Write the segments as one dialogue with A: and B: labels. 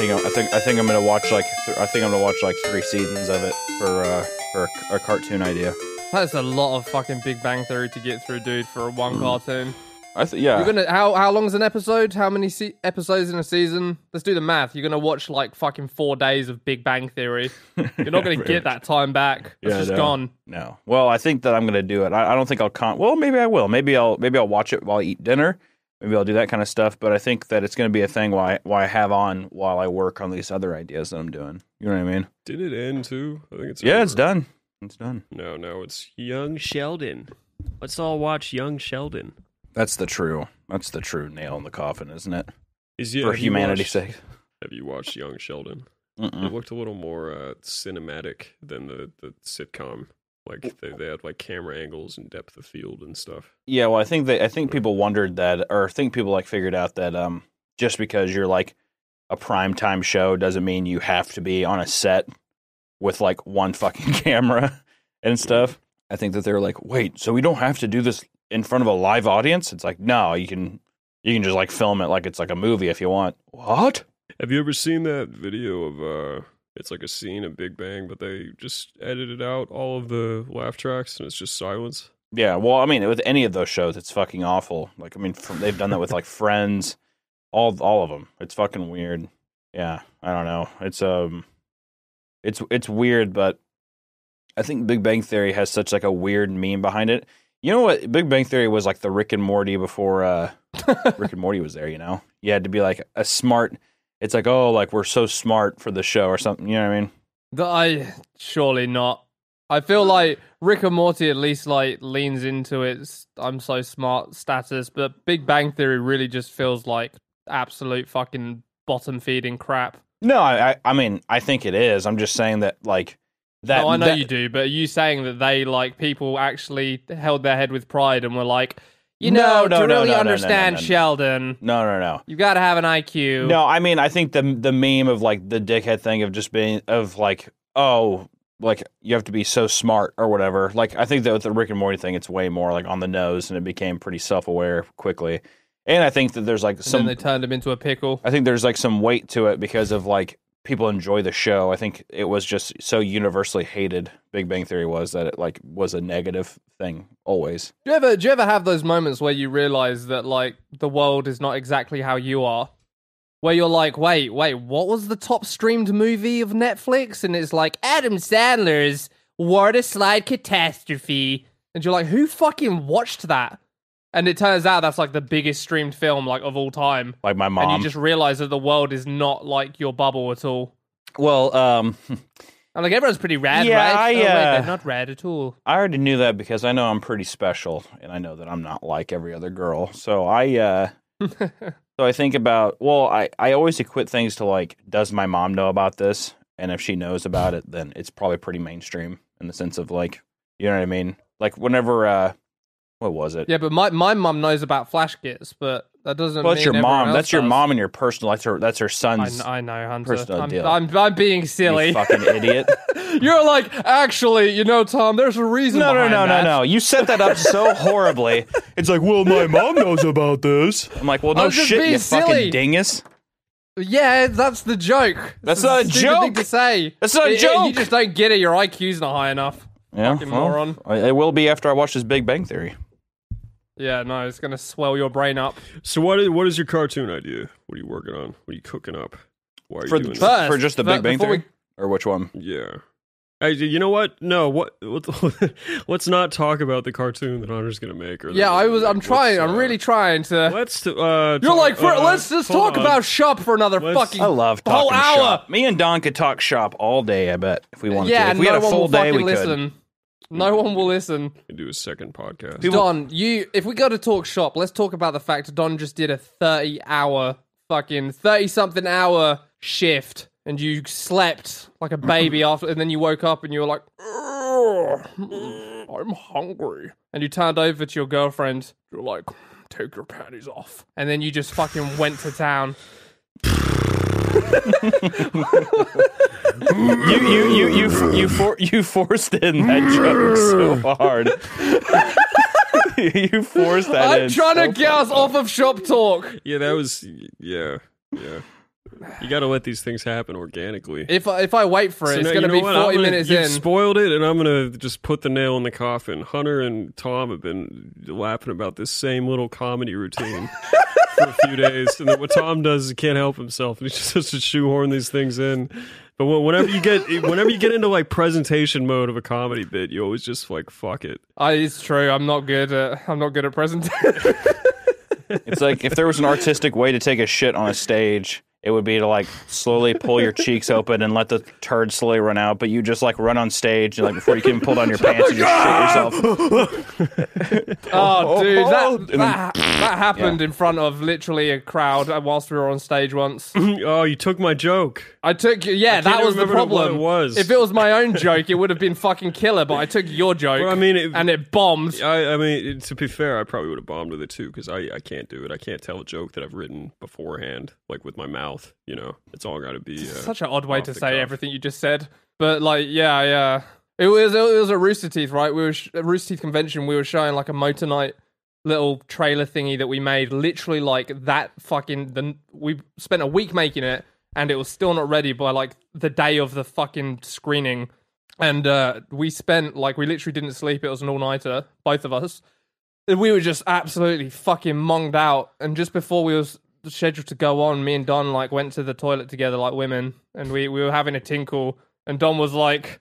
A: think I think I think I'm gonna watch like th- I think I'm gonna watch like three seasons of it for uh, for a, a cartoon idea.
B: That's a lot of fucking Big Bang Theory to get through, dude, for one
A: Mm.
B: cartoon.
A: I th- yeah.
B: You're gonna how how long is an episode? How many se- episodes in a season? Let's do the math. You're gonna watch like fucking four days of Big Bang Theory. You're not gonna get that time back. It's
A: Yeah,
B: just
A: no.
B: gone.
A: No. Well, I think that I'm gonna do it. I, I don't think I'll con. Well, maybe I will. Maybe I'll maybe I'll watch it while I eat dinner. Maybe I'll do that kind of stuff. But I think that it's gonna be a thing why why I have on while I work on these other ideas that I'm doing. You know what I mean?
C: Did it end too? I think it's
A: Yeah, it's done. It's done.
C: No, no, it's Young Sheldon. Let's all watch Young Sheldon.
A: That's the true. That's the true nail in the coffin, isn't it?
C: Is you,
A: For humanity's
C: watched-
A: sake.
C: Have you watched Young Sheldon?
A: Mm-mm.
C: It looked a little more uh, cinematic than the, the sitcom. Like they, they had like camera angles and depth of field and stuff.
A: Yeah, well, I think they, I think people wondered that, or I think people like figured out that um, just because you're like a primetime show doesn't mean you have to be on a set with like one fucking camera and stuff. I think that they're like, wait, so we don't have to do this in front of a live audience? It's like, no, you can, you can just like film it like it's like a movie if you want. What?
C: Have you ever seen that video of uh it's like a scene of Big Bang, but they just edited out all of the laugh tracks and it's just silence?
A: Yeah, well, I mean, with any of those shows, it's fucking awful. Like, I mean, from, they've done that with like Friends, all all of them. It's fucking weird. Yeah, I don't know. It's um, it's it's weird, but I think Big Bang Theory has such like a weird meme behind it. You know what? Big Bang Theory was like the Rick and Morty before uh, Rick and Morty was there. You know, you had to be like a smart. It's like oh, like we're so smart for the show or something. You know what I mean?
B: The- I surely not. I feel like Rick and Morty at least like leans into its I'm so smart status, but Big Bang Theory really just feels like absolute fucking bottom feeding crap.
A: No, I I, I mean I think it is. I'm just saying that like that.
B: no, I know
A: that-
B: you do, but are you saying that they like people actually held their head with pride and were like, you know,
A: no,
B: to
A: no,
B: really
A: no, no, no,
B: understand
A: no, no.
B: Sheldon,
A: No, no, no.
B: you've got to have an IQ.
A: No, I mean, I think the the meme of like the dickhead thing of just being of like, oh, like you have to be so smart or whatever. Like, I think that with the Rick and Morty thing, it's way more like on the nose, and it became pretty self aware quickly. And I think that there's like
B: And
A: some,
B: then they turned him into a pickle.
A: I think there's like some weight to it because of like people enjoy the show. I think it was just so universally hated. Big Bang Theory was that it like was a negative thing always.
B: Do you ever do you ever have those moments where you realize that like the world is not exactly how you are? Where you're like, wait, wait, what was the top streamed movie of Netflix? And it's like Adam Sandler's Water Slide Catastrophe. And you're like, who fucking watched that? And it turns out that's like the biggest streamed film like of all time.
A: Like my mom.
B: And you just realize that the world is not like your bubble at all.
A: well, um,
B: And like everyone's pretty rad,
A: Yeah,
B: right?
A: I,
B: oh, wait,
A: uh,
B: they're not rad at all.
A: I already knew that because I know I'm pretty special and I know that I'm not like every other girl. So I uh so I think about well, I I always equate things to like does my mom know about this? And if she knows about it, then it's probably pretty mainstream in the sense of like, you know what I mean? Like whenever uh what was it?
B: Yeah, but my my mum knows about Flashgitz, but that doesn't.
A: well, that's your mom. That's your
B: does.
A: mom and your personal. That's her. That's her son's.
B: kn- I know, Hunter.
A: personal
B: I'm,
A: deal.
B: I'm I'm being
A: you
B: silly.
A: fucking idiot.
B: You're like, actually, you know, Tom. There's a reason.
A: No, no, no, no,
B: that.
A: no. You set that up so horribly. It's like, well, my mom knows about this. I'm like, well, no shit, you
B: silly.
A: fucking dingus.
B: Yeah, that's the joke.
A: That's
B: It's
A: not a joke.
B: Thing to say.
A: That's not a
B: it-
A: joke.
B: You just don't get it. Your IQ's not high enough.
A: Yeah,
B: Fucking moron.
A: It will be after I watch this Big Bang Theory.
B: Yeah, no, it's gonna swell your brain up.
C: So what is what is your cartoon idea? What are you working on? What are you cooking up? Why are you
A: For
C: doing
A: the-
C: that?
A: for just the Big Bang
B: before we-
A: Theory, or which one?
C: Yeah. Hey, you know what? No, what? what let's not talk about the cartoon that Hunter's gonna make. Or
B: Yeah, I was. I'm trying.
C: uh,
B: I'm really trying to.
C: Let's. t- Uh,
B: You're
C: talk-
B: like, for,
C: uh,
B: let's just talk
C: on.
B: about shop for another
C: Let's-
B: fucking.
A: I love
B: the whole
A: talking
B: hour.
A: shop. Me and Don could talk shop all day. I bet if we wanted
B: yeah,
A: to. If we
B: no
A: had a full day,
B: fucking
A: we could.
B: Listen. No mm-hmm. one will listen.
C: do a second podcast.
B: Don, you if we go to talk shop, let's talk about the fact Don just did a 30 hour fucking 30 something hour shift and you slept like a baby after and then you woke up and you were like "Ugh, I'm hungry. And you turned over to your girlfriend, you're like take your panties off. And then you just fucking went to town.
A: You you you you you, for, you forced in that joke so hard. you forced that in.
B: I'm trying
A: so
B: to get us off of shop talk.
C: Yeah, that was. Yeah, yeah. You got to let these things happen organically.
B: If I, if I wait for it,
C: So
B: it's going to
C: you
B: be
C: what?
B: 40
C: gonna-
B: minutes
C: you've
B: in.
C: spoiled it, and I'm gonna just put the nail in the coffin. Hunter and Tom have been laughing about this same little comedy routine for a few days, and then what Tom does is he can't help himself, and he just has to shoehorn these things in. But whenever you get whenever you get into like presentation mode of a comedy bit, you always just like fuck it.
B: I, it's true. I'm not good at I'm not good at presentation.
A: It's like if there was an artistic way to take a shit on a stage, it would be to like slowly pull your cheeks open and let the turd slowly run out. But you just like run on stage and like before you can even pull down your oh pants, you just shit yourself.
B: oh, dude,
A: oh,
B: that that, that happened in front of literally a crowd whilst we were on stage once.
C: oh, you took my joke.
B: I took yeah, that was the problem.
C: it was.
B: If it was my own joke, it would have been fucking killer. But I took your joke,
C: Well, I mean, it-
B: and it bombed.
C: I, I mean, to be fair, I probably would have bombed with it too because I, I can't do it. I can't tell a joke that I've written beforehand, like with my mouth. You know, it's all got to be. Uh,
B: Such an odd way to say
C: cuff.
B: everything you just said. But like, yeah, yeah. It was it was a Rooster Teeth, right? We were sh- at Rooster Teeth convention. We were showing like a Motor Night little trailer thingy that we made. Literally like that fucking. The we spent a week making it, and it was still not ready by like the day of the fucking screening. And uh, we spent like we literally didn't sleep. It was an all nighter, both of us. We were just absolutely fucking monged out. And just before we was scheduled to go on, me and Don like went to the toilet together like women, and we we were having a tinkle. And Don was like,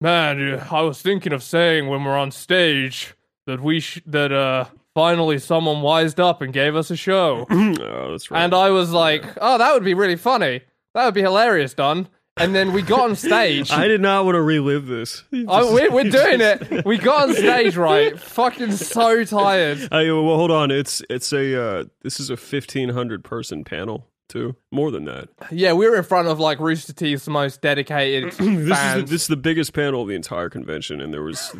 B: "Man, I was thinking of saying when we're on stage that we sh- that uh finally someone wised up and gave us a show."
C: oh, that's right.
B: and I was like, "Oh, that would be really funny. That would be hilarious, Don." And then we got on stage.
C: I did not want to relive this.
B: Oh, we're, we're doing it. We got on stage, right? Fucking so tired.
C: I, well, hold on. It's it's a uh, this is a fifteen hundred person panel too. More than that.
B: Yeah, we were in front of like Rooster Teeth's most dedicated
C: This is the,
B: fans.
C: this is the biggest panel of the entire convention, and there was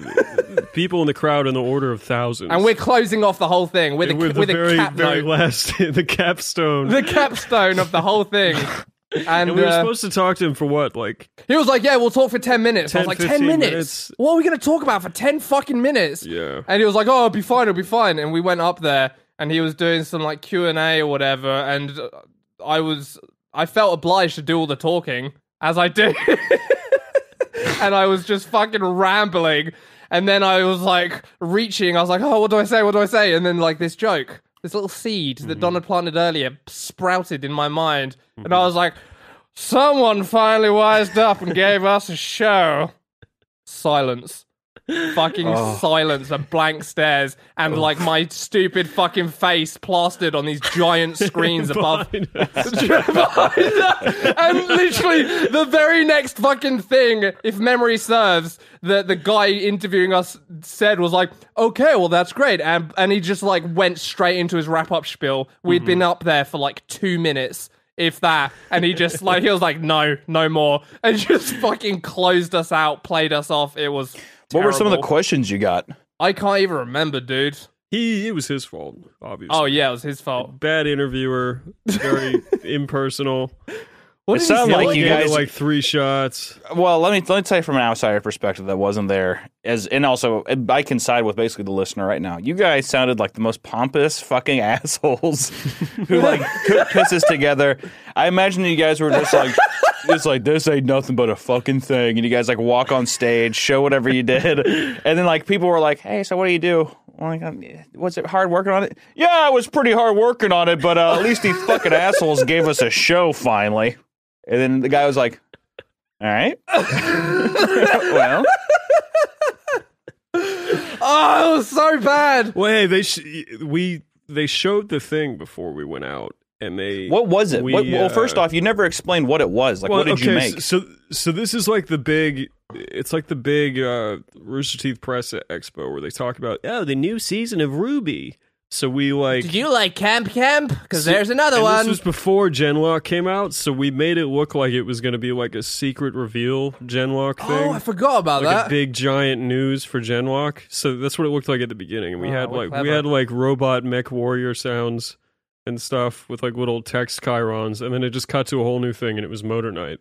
C: people in the crowd in the order of thousands.
B: and we're closing off the whole thing with a,
C: with
B: with
C: the
B: a
C: very
B: cap
C: very
B: note.
C: last the capstone.
B: The capstone of the whole thing. And,
C: and we were
B: uh,
C: supposed to talk to him for what, like
B: he was like, "Yeah, we'll talk for ten minutes." I was like, 10 minutes?
C: minutes.
B: What are we going to talk about for ten fucking minutes?"
C: yeah.
B: And he was like, "Oh, it'll be fine. It'll be fine." And we went up there, and he was doing some like Q and A or whatever. And uh, I was, I felt obliged to do all the talking as I did, and I was just fucking rambling. And then I was like reaching. I was like, "Oh, what do I say? What do I say?" And then like this joke, this little seed that mm. Don had planted earlier, sprouted in my mind, and I mm-hmm. was like, "Someone finally wised up and gave us a show." Silence fucking
A: Oh.
B: silence and blank stares and oh. like my stupid fucking face plastered on these giant screens above. And literally the very next fucking thing if memory serves that the guy interviewing us said was like okay well that's great. And and he just like went straight into his wrap up spiel. We'd been mm-hmm. up there for like 2 minutes if that. And he just like he was like no no more. And just fucking closed us out played us off. It was
A: What were some of the questions you got?
B: I can't even remember, dude.
C: He it was his fault, obviously.
B: Oh yeah, it was his fault.
C: Bad interviewer, very impersonal.
B: What
A: It sounded like you guys-
C: like three shots.
A: Well, let me let me tell you from an outsider perspective that wasn't there. As and also, I can side with basically the listener right now. You guys sounded like the most pompous fucking assholes who like cook pisses together. I imagine you guys were just like, it's like this ain't nothing but a fucking thing, and you guys like walk on stage, show whatever you did, and then like people were like, hey, so what do you do? I'm like, um, was it hard working on it? Yeah, it was pretty hard working on it, but uh, at least these fucking assholes gave us a show finally. And then the guy was like, all right. well,
B: Oh, it was so bad.
C: Well, hey, they sh- we they showed the thing before we went out, and they
A: what was it?
C: We,
A: what, well, first
C: uh,
A: off, you never explained what it was. Like,
C: Well,
A: what did you
C: okay,
A: make?
C: So so this is like the big. It's like the big uh, Rooster Teeth Press Expo where they talk about oh the new season of RWBY. So we like
B: Did you like Camp Camp? Because there's another one.
C: This was before Genlock came out, so we made it look like it was going to be like a secret reveal Genlock oh, thing.
B: oh, I forgot about
C: like
B: that.
C: a big giant news for Genlock. So that's what it looked like at the beginning. And we
B: Oh,
C: had like we had like robot mech warrior sounds and stuff with like little text chyrons, and then it just cut to a whole new thing, and it was Motor Night.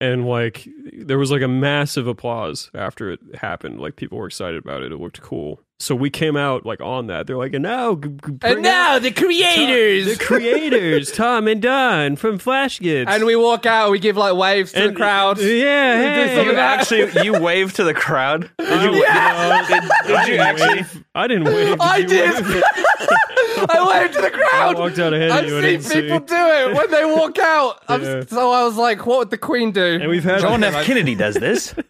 C: And like there was like a massive applause after it happened. Like people were excited about it. It looked cool. So we came out like on that. They're like, and now, g- g-
B: And now the
C: out
B: creators.
C: the creators, Tom and Don from Flashgitz.
B: and we walk out, we give like waves to
C: And-
B: the crowd.
C: Yeah, hey.
A: You actually you waved to the crowd. Did you?
C: Yeah.
A: Did, did
C: I
A: you
C: didn't
A: actually?
C: wave. I didn't wave.
B: I
C: you
B: did.
C: wave?
B: I waved to the
C: I
B: crowd.
C: walked out ahead of
B: I've
C: you. I
B: seen
C: didn't
B: people
C: see.
B: do it when they walk out.
C: Yeah.
B: So I was like, what would the Queen do?
C: And we've had
A: John F. Kennedy does this.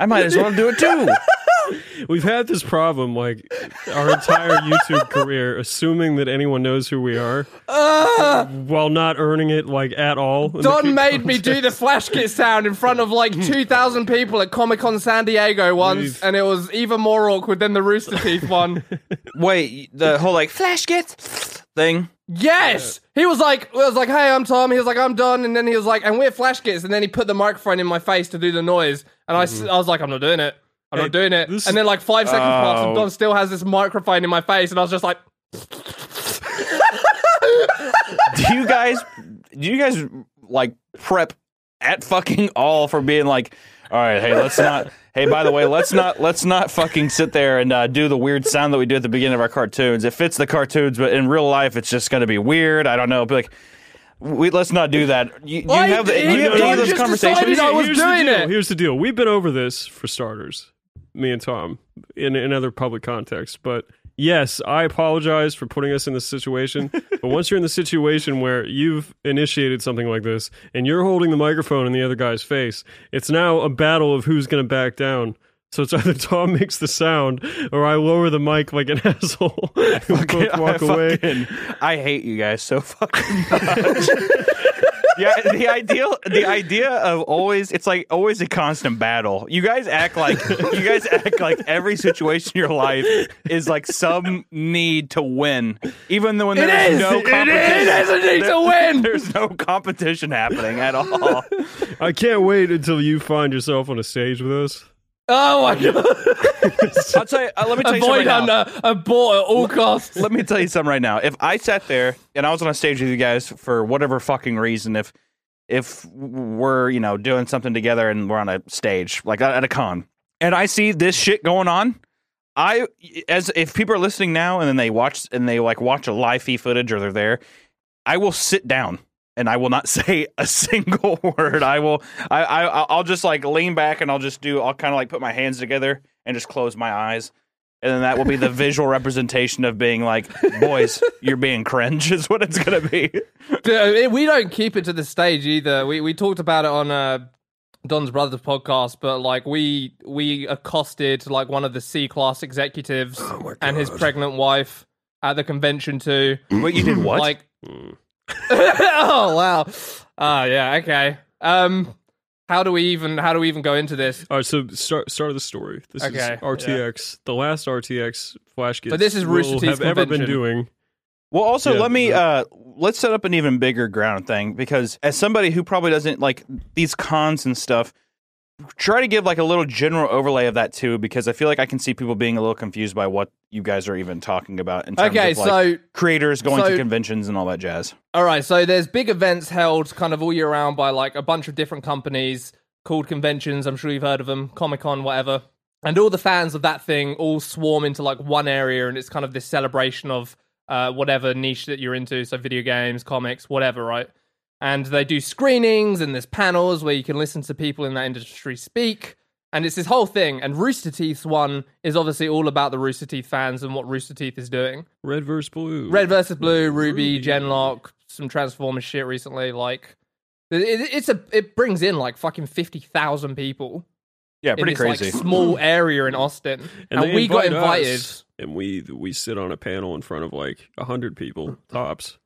A: I might as well do it too.
C: We've had this problem like our entire YouTube career, assuming that anyone knows who we are,
B: Ah!
C: while not earning it like at all. in
B: Don made me do the Flashgitz sound in front of like 2,000 people at Comic Con San Diego once,
C: We've-
B: and it was even more awkward than the Rooster Teeth one.
A: Wait, the whole like Flashgitz thing.
B: Yes! He was like, I was like, hey, I'm Tom. He was like, I'm Don. And then he was like, and we're Flashgitz. And then he put the microphone in my face to do the noise. And I, I was like, I'm not doing it. I'm
C: Hey,
B: not doing it.
C: this-
B: And then like five seconds passed, and
A: Oh.
B: Don still has this microphone in my face. And I was just like,
A: Do you guys? Do you guys like prep at fucking all for being like? All right, hey, let's not. Hey, by the way, let's not let's not fucking sit there and uh, do the weird sound that we do at the beginning of our cartoons. It fits the cartoons, but in real life, it's just going to be weird. I don't know. Be like, we let's not do that. You, you
B: Why
A: have the,
B: did-
A: you have
C: no,
A: any
C: no,
A: of those conversations.
B: I was
C: Here's
B: doing
C: the deal.
B: it.
C: Here's the deal. We've been over this for starters, me and Tom, in in other public contexts. But yes, I apologize for putting us in this situation. but once you're in the situation where you've initiated something like this and you're holding the microphone in the other guy's face, it's now a battle of who's going to back down. So it's either Tom makes the sound or I lower the mic like an asshole. and we both walk
A: I
C: away.
A: fucking- I hate you guys so fucking much. yeah, the ideal, the idea of always, it's like always a constant battle. You guys act like you guys act like every situation in your life is like some need to win, even though when
B: It
A: there's
B: is!
A: no competition.
B: is a need to win!
A: There's no competition happening at all.
C: I can't wait until you find yourself on a stage with us.
B: Oh my God.
A: I'll tell you. Uh, let me tell you
B: Avoid
A: something. right now.
B: abort at all costs.
A: let me tell you something right now. If I sat there and I was on a stage with you guys for whatever fucking reason, if if we're you know doing something together and we're on a stage like at a con, and I see this shit going on, I as if people are listening now and then they watch and they like watch a live feed footage or they're there, I will sit down and I will not say a single word. I will I, I I'll just like lean back and I'll just do I'll kind of like put my hands together and just close my eyes. And then that will be the visual representation of being like, boys, you're being cringe, is what it's gonna be.
B: We don't keep it to the stage either. We we talked about it on uh, Don's brother's podcast, but like we we accosted like one of the C class executives and his pregnant wife at the convention too.
A: Wait, you did what?
B: Like,
C: Mm.
B: oh wow, ah yeah, okay. Um, how do we even how do we even go into this?
C: All right, so start start of the story. This
B: Okay,
C: is RTX, the last RTX Flash Kids.
B: But this is Rooster
C: will
B: Teeth's
C: have ever been
B: convention.
C: doing.
A: Well, also
C: Yeah,
A: let me
C: yeah.
A: uh let's set up an even bigger ground thing because as somebody who probably doesn't like these cons and stuff, try to give like a little general overlay of that too because I feel like I can see people being a little confused by what you guys are even talking about in terms
B: Okay,
A: of like
B: so
A: creators going
B: so-
A: to conventions and all that jazz.
B: All right, so there's big events held kind of all year round by like a bunch of different companies called conventions. I'm sure you've heard of them, Comic Con, whatever. And all the fans of that thing all swarm into like one area, and it's kind of this celebration of uh, whatever niche that you're into. So video games, comics, whatever, right? And they do screenings and there's panels where you can listen to people in that industry speak. And it's this whole thing. And Rooster Teeth's one is obviously all about the Rooster Teeth fans and what Rooster Teeth is doing.
C: Red versus blue.
B: Red versus Blue, RWBY,
C: RWBY.
B: Genlock, some Transformers shit recently. Like, it, it- it's a it brings in like fucking fifty thousand people
A: Yeah,
B: in
A: pretty
B: this
A: crazy.
B: like small area in Austin, and,
C: they
B: we got invited.
C: us, and we we sit on a panel in front of like a hundred people tops,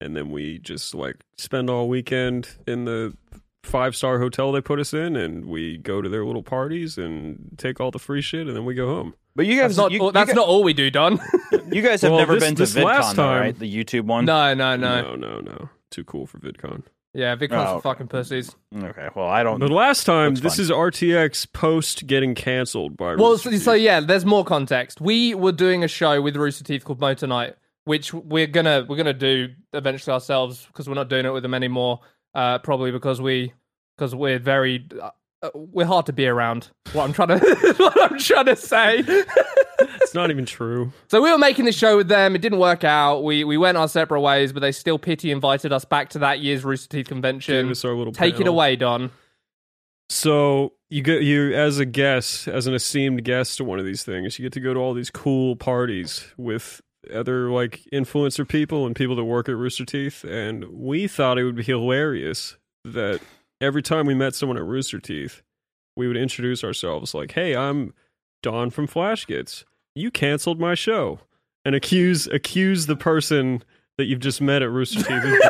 C: and then we just like spend all weekend in the five star hotel they put us in, and we go to their little parties and take all the free shit, and then we go home.
A: but you guys
B: That's not
A: you,
B: all-
A: you
B: that's
A: guys,
B: not all we do, Don.
A: you guys have
C: Well,
A: never
C: this-
A: been to
C: this last
A: VidCon, though,
C: time-
A: right? The YouTube one.
B: no, no, no.
C: no, no, no. Too cool for VidCon.
B: Yeah, VidCon's
A: Oh,
B: for
A: okay.
B: fucking pussies.
A: Okay, well I don't.
C: But last time, this
A: fun.
C: is RTX post getting canceled by.
B: Well,
C: Rooster
B: so, so yeah, there's more context. We were doing a show with Rooster Teeth called Motor Night, which we're gonna we're gonna do eventually ourselves because we're not doing it with them anymore. Uh, probably because we because we're very uh, uh, we're hard to be around. What I'm trying to what I'm trying to say.
C: It's not even true.
B: So we were making the show with them. It didn't work out. We we went our separate ways, but they still pity invited us back to that year's Rooster Teeth convention.
C: Gave us our little
B: Take it away, Don.
C: So you get you as a guest, as an esteemed guest to one of these things, you get to go to all these cool parties with other like influencer people and people that work at Rooster Teeth, and we thought it would be hilarious that every time we met someone at Rooster Teeth, we would introduce ourselves like, "Hey, I'm Don from Flashgitz. You canceled my show," and accuse accuse the person that you've just met at Rooster Teeth.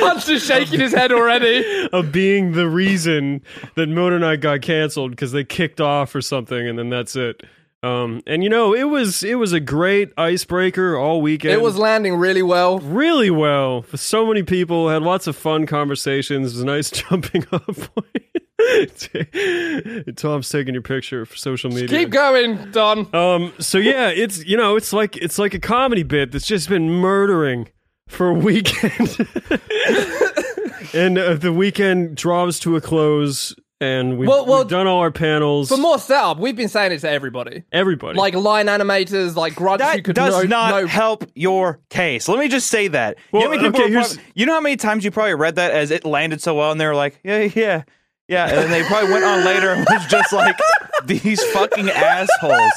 B: Hunt's just shaking his head already.
C: of being the reason that Motor Night got canceled because they kicked off or something, and then that's it. Um, and you know, it was it was a great icebreaker all weekend.
B: It was landing really well.
C: really well for so many people. Had lots of fun conversations. It was a nice jumping off point. Tom's taking your picture for social media.
B: Keep going, Don.
C: Um. So yeah, it's you know, it's like it's like a comedy bit that's just been murdering for a weekend, and uh, the weekend draws to a close, and we've,
B: Well- well,
C: we've done all our panels.
B: For more setup, we've been saying it to everybody.
C: everybody,
B: Like line animators, like grunts who
A: That
B: could
A: does
B: no,
A: not
B: no
A: help your case. Let me just say that.
C: Well,
A: you, know how many
C: okay,
A: are
C: here's-
A: prob- you know how many times you probably read that as it landed so well, and they were like, yeah, yeah, yeah, and then they probably went on later and was just like, these fucking assholes.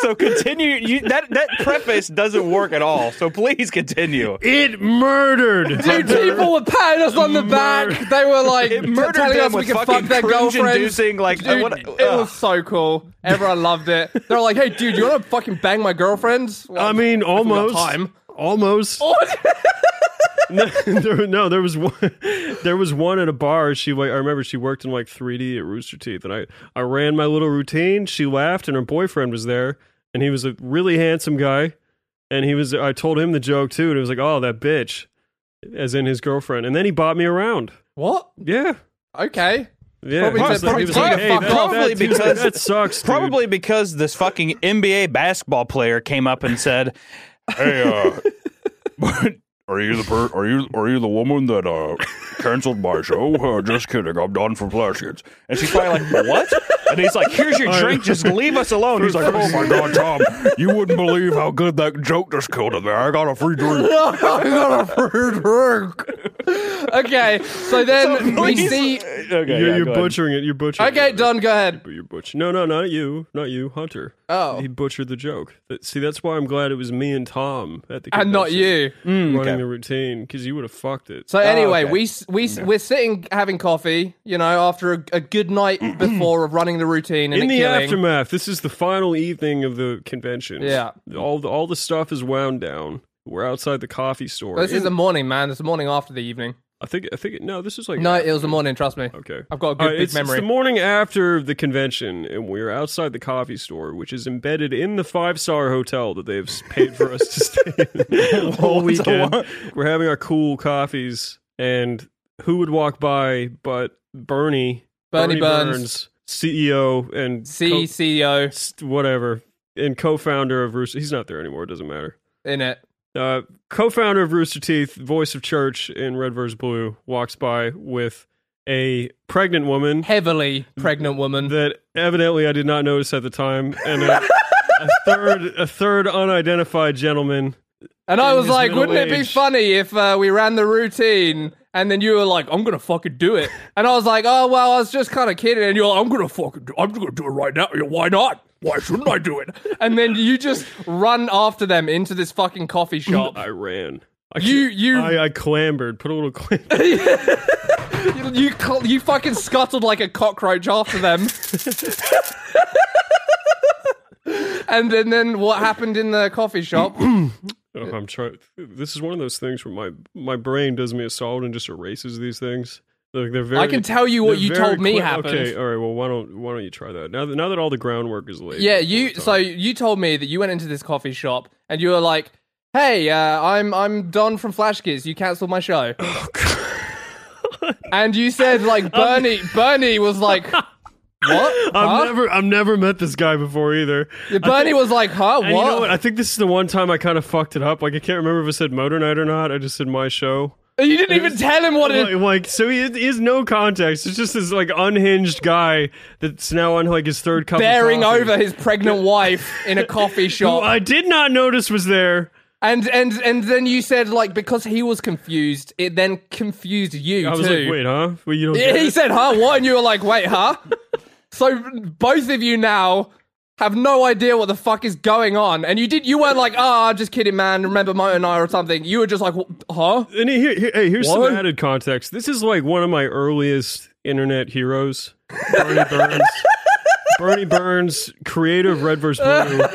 A: So continue. You, that that preface doesn't work at all. So please continue.
C: it murdered.
B: Dude, people were patting us on the back. They were like
A: It murdered
B: telling
A: them
B: us we
A: with
B: could fuck
A: fucking
B: their girlfriends.
A: cringe-inducing, like, uh,
B: dude,
A: what-
B: it was so cool. Everyone loved it. They were like, "Hey, dude, you want to fucking bang my girlfriend?" Well,
C: I mean, almost.
B: time.
C: Almost. no, there, no, there was one. There was one at a bar. She like I remember she worked in like 3D at Rooster Teeth, and I I ran my little routine. She laughed, and her boyfriend was there, and he was a really handsome guy, and he was. I told him the joke too, and it was like, oh, that bitch, as in his girlfriend, and then he bought me around.
B: What?
C: Yeah.
B: Okay.
C: Yeah,
B: Probably
C: was like-
B: probably
C: like, "Hey, that-
A: Probably
C: that- he was like,
A: because-
C: that sucks. dude."
A: Probably because this fucking NBA basketball player came up and said, "Hey, uh, are you the per- are you are you the woman that uh canceled my show? Uh, just kidding, I'm done for Flashgitz." And she's probably like, "What?" And he's like, "Here's your drink, just leave us alone." He's like, "Oh my god, Tom, you wouldn't believe how good that joke just killed in there. I got a free drink."
B: I got a free drink. okay, so then we see.
A: Okay,
C: You're,
A: yeah,
C: you're
A: go ahead.
C: butchering it. You're butchering.
B: Okay,
C: it.
B: Don, go ahead.
C: But you're butch. No, no, not you, not you, Hunter.
B: Oh.
C: he butchered the joke. See, that's why I'm glad it was me and Tom at the
B: And not
C: convention
B: you. Mm.
C: running
A: okay.
C: the routine because you would have fucked it.
B: So oh, anyway,
A: okay.
B: we s- we s we're sitting having coffee, you know, after a, a good night before of running the routine and
C: in the
B: killing.
C: aftermath, this is the final evening of the convention.
B: Yeah.
C: all the all the stuff is wound down. We're outside the coffee store.
B: This is the morning, man. It's the morning after the evening.
C: I think. I think. No, this is like.
B: No, it was the morning. Trust me.
C: Okay.
B: I've got a good big
C: it's, it's
B: memory.
C: the morning after the convention, and we're outside the coffee store, which is embedded in the five star hotel that they've paid for us to stay in all weekend. We're having our cool coffees, and who would walk by but Burnie,
B: Burnie Burns.
C: CEO and
B: CEO
C: whatever, and co-founder of Rooster. He's not there anymore. It doesn't matter.
B: in it.
C: Uh, co-founder of Rooster Teeth, voice of Church in Red vs. Blue, walks by with a pregnant woman
B: Heavily pregnant woman.
C: that evidently I did not notice at the time, and a, a third a third unidentified gentleman.
B: And I was like, wouldn't it be funny if uh, we ran the routine and then you were like, I'm gonna fucking do it. And I was like, oh well, I was just kind of kidding. And you're like, I'm gonna fucking, do, I'm gonna do it right now. Why not? Why shouldn't I do it? And then you just run after them into this fucking coffee shop.
C: I ran. I,
B: You- you-
C: I, I clambered. Put a little clamber.
B: you, you cl- you fucking scuttled like a cockroach after them. and then, then what happened in the coffee shop?
C: Oh, I'm trying. This is one of those things where my my brain does me a solid and just erases these things. They're very.
B: I can tell you what you told me
C: quick-
B: happened.
C: Okay, all right. Well, why don't why don't you try that now? That now that all the groundwork is laid.
B: Yeah, you. So you told me that you went into this coffee shop and you were like, "Hey, uh, I'm I'm Don from Flashgitz. You cancelled my show." and you said like Burnie. Burnie was like, "What?"
C: I've
B: Huh?
C: never I've never met this guy before either.
B: Yeah, Burnie was like, "Huh?
C: And you know
B: What?"
C: what? I think this is the one time I kind of fucked it up. Like I can't remember if I said Motor Night or not. I just said my show.
B: You didn't even tell him what it.
C: like, so he, he has no context. It's just this like unhinged guy that's now on like his third cup.
B: Bearing over his pregnant wife in a coffee
C: Who
B: shop,
C: I did not notice was there.
B: and and and then you said like because he was confused, it then confused you
C: I was
B: too.
C: like, wait, huh? Well, you don't.
B: He
C: it?
B: said, "Huh? What?" And you were like, "Wait, huh?" so both of you now have no idea what the fuck is going on, and you did. You weren't like, "Oh, I'm just kidding, man. Remember Mo and I or something." You were just like, "Huh?"
C: And here, here- hey, here's
B: What?
C: some added context. This is like one of my earliest internet heroes, Burnie Burns. Burnie Burns, creator of Red vs. Blue,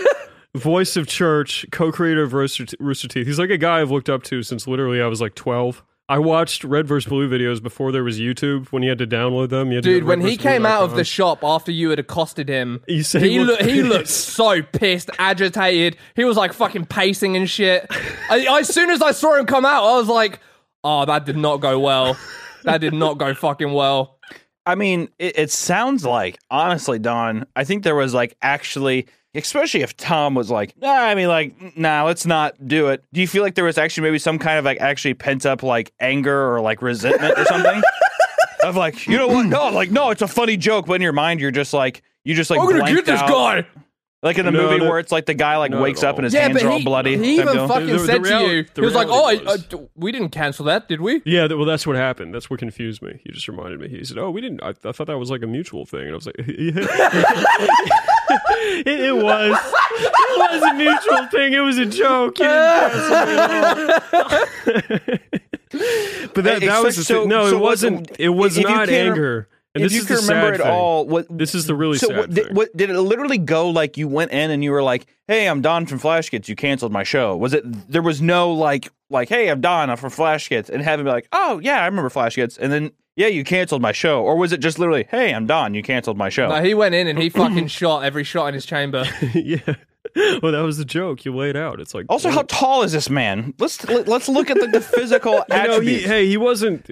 C: voice of Church, co-creator of Rooster, Rooster Teeth. He's like a guy I've looked up to since literally I was like 12. I watched Red vs. Blue videos before there was YouTube when you had to download them. You had
B: Dude, when he came out of the shop after you had accosted him,
C: You said
B: he
C: he looked
B: looked he looked so pissed, agitated. He was like fucking pacing and shit. I, I- as soon as I saw him come out, I was like, "Oh, that did not go well. That did not go fucking well."
A: I mean, it, it sounds like, honestly, Don, I think there was like actually, especially if Tom was like, nah, I mean, like, nah, let's not do it. Do you feel like there was actually maybe some kind of like actually pent up like anger or like resentment or something? of like, you know what? No, like, no, it's a funny joke, but in your mind, you're just like, you just like,
B: I'm gonna get this
A: out.
B: guy.
A: Like in the
C: No,
A: movie
C: no.
A: where it's like the guy like wakes up and his.
B: Yeah,
A: hands
B: but
A: are all bloody.
B: he even
A: deal.
B: fucking
C: The- the
B: said
C: reality-
B: to you, he was like, "Oh,
C: reality
B: I, I,
C: was-
B: d- we didn't cancel that, did we?"
C: Yeah, th- well, that's what happened. That's what confused me. He just reminded me. He said, "Oh, we didn't. I, I thought that was like a mutual thing." And I was like, it, it was. It was a mutual thing. It was a joke." You didn't cancel me at all." but that,
A: Hey,
C: that was
A: so-
C: the thing. No,
A: so
C: it wasn't. It was not
A: can-
C: anger. And
A: if
C: this
A: you
C: is
A: can
C: the
A: remember
C: sad
A: it
C: thing.
A: all, what
C: This is the really
A: so
C: sad
A: what, did, what did it literally go like? You went in and you were like, "Hey, I'm Don from Flashgitz. You canceled my show." Was it? There was no like, like, "Hey, I'm Don. I'm from Flashgitz," and having be like, "Oh yeah, I remember Flashgitz," and then yeah, you canceled my show, or was it just literally, "Hey, I'm Don. You canceled my show"?
B: No, he went in and he fucking shot every shot in his chamber.
C: yeah. Well, that was the joke. You laid out. It's like
A: also, how tall is this man? Let's let's look at the, the physical
C: You know, he, hey, he wasn't.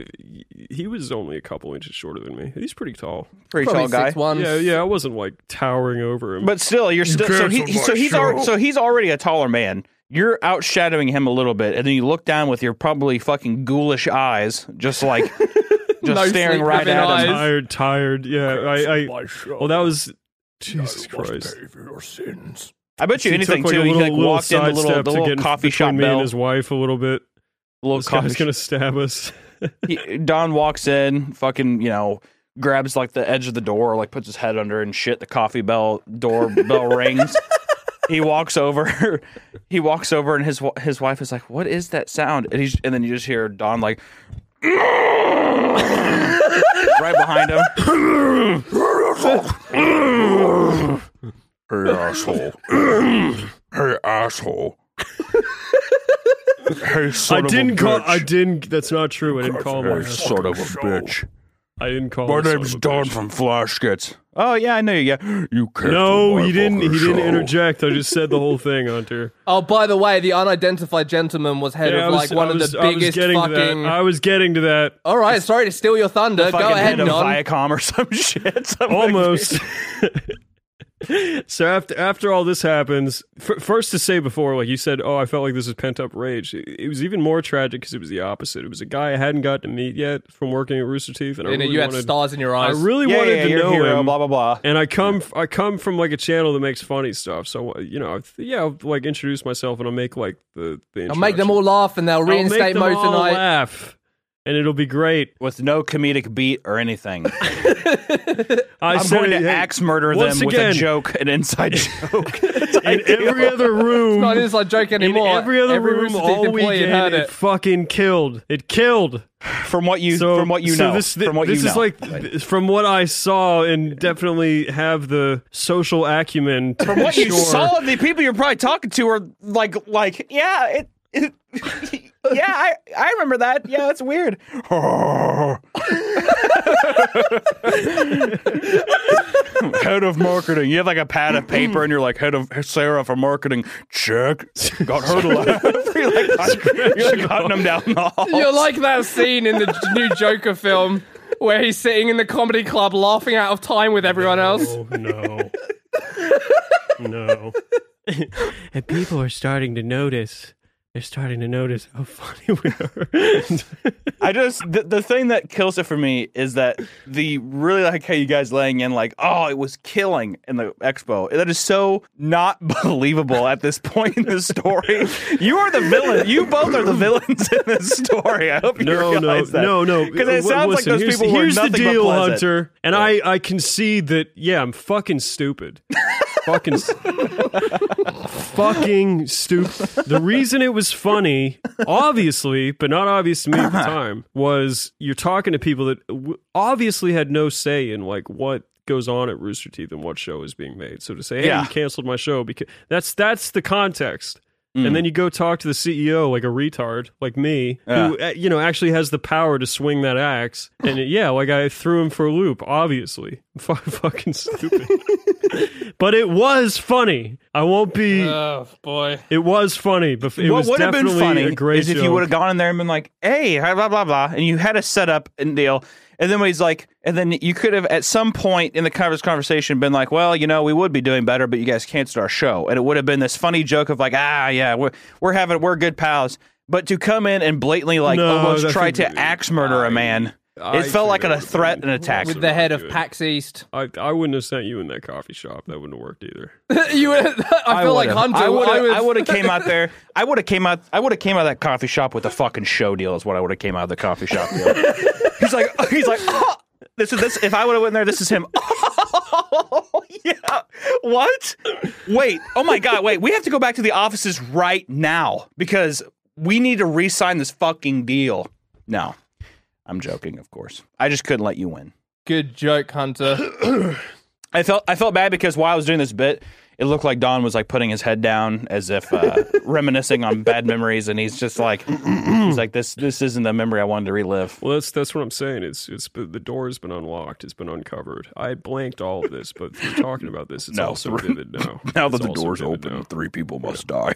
C: He was only a couple inches shorter than me. He's pretty tall.
A: Pretty
B: Probably
A: tall guy.
B: one.
C: Yeah, yeah. I wasn't like towering over him.
A: But still, you're still so, he, he- so he's
C: show.
A: already, so he's already a taller man. You're outshadowing him a little bit, and then you look down with your probably fucking ghoulish eyes, just like just
B: No
A: staring right at
B: eyes.
A: him.
C: tired, tired. Yeah, I. I well, that was Jesus Christ.
A: I bet you anything
C: took, like,
A: too.
C: a
A: He like walked in the little the little coffee shop
C: me
A: bell.
C: and his wife a little bit.
A: The little
C: This
A: coffee
C: guy's gonna stab us.
A: he, Don walks in, fucking, you know, grabs like the edge of the door, like puts his head under and shit. The coffee bell door bell rings. He walks over. He walks over, and his his wife is like, "What is that sound?" And he's and then you just hear Don like right behind him.
D: Hey, asshole. hey, asshole. hey, son
C: I didn't
D: a
C: call.
D: bitch.
C: I didn't. That's not true. I didn't call him.
D: Hey,
C: a-
D: son of a bitch.
C: I didn't call.
D: My
C: him son
D: name's
C: of a
D: Don
C: bitch.
D: from Flashgitz.
A: Oh yeah, I know you. Yeah,
D: You canceled
C: No, he didn't. He
D: fucking
C: didn't interject. I just said the whole thing, Hunter.
B: Oh, by the way, the unidentified gentleman was head
C: Yeah, I
B: of
C: was-
B: like one
C: I
B: of the
C: I
B: biggest
C: getting to
B: fucking.
C: that. I was getting to that.
B: All right, sorry to steal your thunder. Go
A: fucking
B: ahead,
A: head of
B: Don.
A: Viacom or some shit. Some like-
C: almost. So after after all this happens, f- first to say before, like you said, oh, I felt like this was pent up rage. It, it was even more tragic because it was the opposite. It was a guy I hadn't gotten to meet yet from working at Rooster Teeth, and I really
B: you had
C: wanted,
B: stars in your eyes.
C: I really
A: yeah,
C: wanted
A: yeah,
C: to
A: you're a
C: know
A: hero,
C: him.
A: blah blah blah.
C: And I come, I come from like a channel that makes funny stuff. So uh, you know, I- yeah, I'll, like introduce myself and I'll make like the the.
B: I'll make them all laugh and they'll
C: I'll
B: reinstate
C: make them
B: Mo
C: all
B: tonight.
C: laugh, and it'll be great.
A: with no comedic beat or anything.
C: I
A: I'm
C: said
A: going to
C: hey,
A: axe murder them with a joke, an inside joke.
C: In
A: ideal.
C: every other room.
B: It's not an inside joke
C: in
B: anymore.
C: every other room,
B: Rooster
C: all
B: employee
C: weekend,
B: had
C: it.
B: it.
C: fucking killed. It killed.
A: from what you
C: So
A: from what you
C: so
A: know.
C: This,
A: from what
C: this
A: you
C: is
A: know.
C: like th- from what I saw, and definitely have the social acumen.
A: From what
C: be
A: you saw, the people you're probably talking to are like like yeah, it, it yeah, I I remember that. Yeah, that's weird. head of marketing. You have like a pad of paper, and you're like head of Sarah for marketing. Check. Got her to laugh. you're like, hunt- you're like hunting them down the hall.
B: You're like that scene in the new Joker film where he's sitting in the comedy club laughing out of time with everyone else.
C: Oh no, no. and people are starting to notice they're starting to notice how funny we are.
A: I just the, the thing that kills it for me is that the really like how you guys laying in like oh it was killing in the expo that is so not believable at this point in the story. You are the villain. You both are the villains in this story. I hope you
C: no, no,
A: realize that.
C: no, no.
A: Because it sounds
C: listen,
A: like those
C: here's,
A: people were
C: here's the deal. Hunter, and I, I concede that. Yeah, I'm fucking stupid. fucking, fucking stupid. The reason it was funny, obviously, but not obvious to me at the time, was you're talking to people that w- obviously had no say in like what goes on at Rooster Teeth and what show is being made. So to say, hey,
A: Yeah.
C: you canceled my show because that's that's the context.
A: Mm.
C: And then you go talk to the CEO like a retard, like me, who uh, you know actually has the power to swing that axe. And it- yeah, like I threw him for a loop. Obviously, I'm fucking stupid. But it was funny. I won't be.
B: Oh boy.
C: it was funny, but it
A: what would have been funny
C: great
A: is if you would have gone in there and been like, "Hey, blah blah blah," and you had a setup and deal, and then when he's like, and then you could have at some point in the converse conversation been like, "Well, you know, we would be doing better, but you guys canceled our show," and it would have been this funny joke of like, "Ah, yeah, we're we're having we're good pals," but to come in and blatantly like
C: No,
A: almost try to axe murder a man,
C: I
A: it felt like
C: that
A: a threat
C: been-
A: and attack.
B: With the head of
C: good.
B: PAX East.
C: I, I wouldn't have sent you in that coffee shop. That wouldn't have worked either.
B: you would, I feel like
A: would've.
B: Hunter.
A: I would have.
B: would-
A: I would have came out there. I would have came out. I would have came out of that coffee shop with a fucking show deal. Is what I would have came out of the coffee shop deal. he's like. He's like. Oh, this is this. If I would have went there, this is him. Oh, yeah. What? Wait. Oh my god. Wait. We have to go back to the offices right now because we need to re-sign this fucking deal. No, I'm joking. Of course. I just couldn't let you win.
B: Good joke, Hunter.
A: I felt I felt bad because while I was doing this bit, it looked like Don was like putting his head down as if uh, reminiscing on bad memories, and he's just like he's like this this isn't the memory I wanted to relive.
C: Well, that's that's what I'm saying. It's it's the door has been unlocked. It's been uncovered. I blanked all of this, but through talking about this, it's
A: No,
C: also
A: through-
C: vivid now.
D: Now that
C: It's
D: the door's open,
C: now.
D: three people must die.